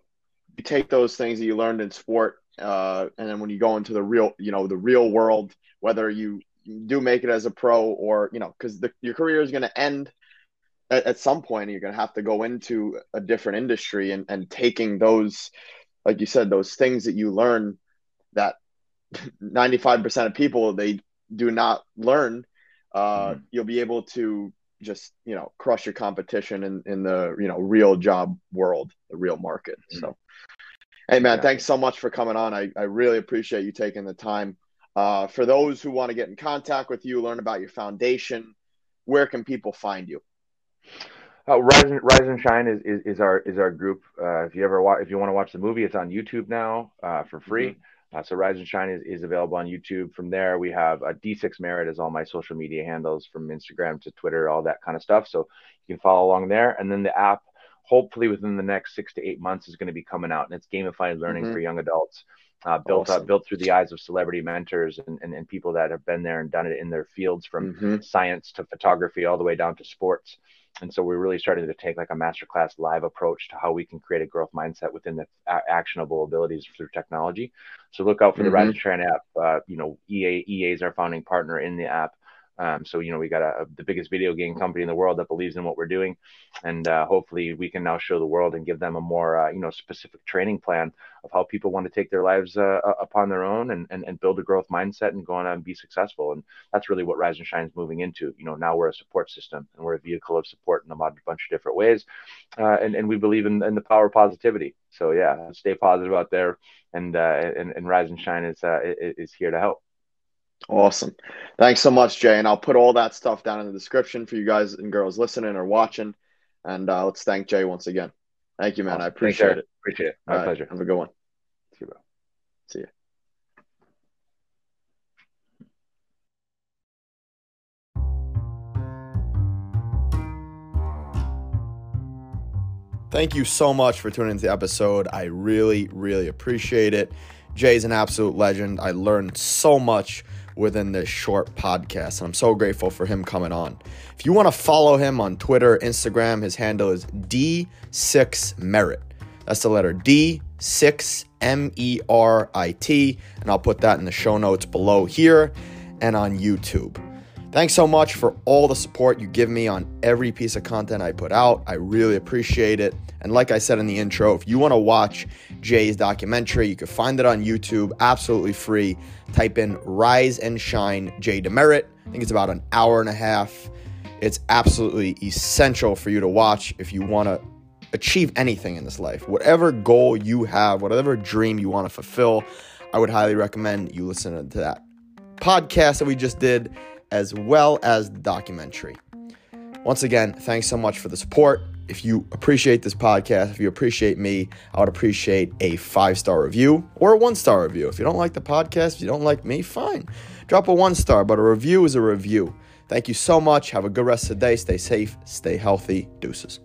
you take those things that you learned in sport, uh, and then when you go into the real, you know, the real world, whether you do make it as a pro or you know, because your career is going to end at, at some point. You're going to have to go into a different industry, and and taking those like you said, those things that you learn that 95% of people they do not learn, uh, mm-hmm. you'll be able to just, you know, crush your competition in, in the, you know, real job world, the real market. Mm-hmm. So, hey, man, yeah. thanks so much for coming on. I, I really appreciate you taking the time. Uh, for those who want to get in contact with you, learn about your foundation, where can people find you? Uh, Rise, and, Rise and Shine is, is, is our is our group. Uh, if you ever watch, if you want to watch the movie, it's on YouTube now uh, for free. Mm-hmm. Uh, so Rise and Shine is, is available on YouTube. From there, we have uh, D6 Merit as all my social media handles from Instagram to Twitter, all that kind of stuff. So you can follow along there. And then the app, hopefully within the next six to eight months, is going to be coming out, and it's gamified learning mm-hmm. for young adults. Uh, built awesome. up, built through the eyes of celebrity mentors and, and, and, people that have been there and done it in their fields from mm-hmm. science to photography all the way down to sports. And so we're really starting to take like a masterclass live approach to how we can create a growth mindset within the a- actionable abilities through technology. So look out for mm-hmm. the Rise and app. Uh, you know, EA EA is our founding partner in the app. Um, so you know we got a, the biggest video game company in the world that believes in what we're doing, and uh, hopefully we can now show the world and give them a more uh, you know specific training plan of how people want to take their lives uh, upon their own and, and and build a growth mindset and go on and be successful. And that's really what Rise and Shine is moving into. You know now we're a support system and we're a vehicle of support in a bunch of different ways, uh, and and we believe in, in the power of positivity. So yeah, stay positive out there, and uh, and, and Rise and Shine is uh, is here to help. Awesome. Thanks so much, Jay. And I'll put all that stuff down in the description for you guys and girls listening or watching. And uh, let's thank Jay once again. Thank you, man. Awesome. I appreciate it. Appreciate it. My pleasure. Have a good one. See you, bro. See you. Thank you so much for tuning into the episode. I really, really appreciate it. Jay's an absolute legend. I learned so much within this short podcast, and I'm so grateful for him coming on. If you want to follow him on Twitter, Instagram, his handle is D6Merit. That's the letter D, 6 M E R I T, and I'll put that in the show notes below here and on YouTube. Thanks so much for all the support you give me on every piece of content I put out. I really appreciate it. And like I said in the intro, if you want to watch Jay's documentary, you can find it on YouTube absolutely free. Type in Rise and Shine Jay DeMerit. I think it's about an hour and a half. It's absolutely essential for you to watch if you want to achieve anything in this life. Whatever goal you have, whatever dream you want to fulfill, I would highly recommend you listen to that podcast that we just did as well as the documentary. Once again, thanks so much for the support. If you appreciate this podcast, if you appreciate me, I would appreciate a five star review or a one star review. If you don't like the podcast, if you don't like me, fine. Drop a one star, but a review is a review. Thank you so much. Have a good rest of the day. Stay safe, stay healthy. Deuces.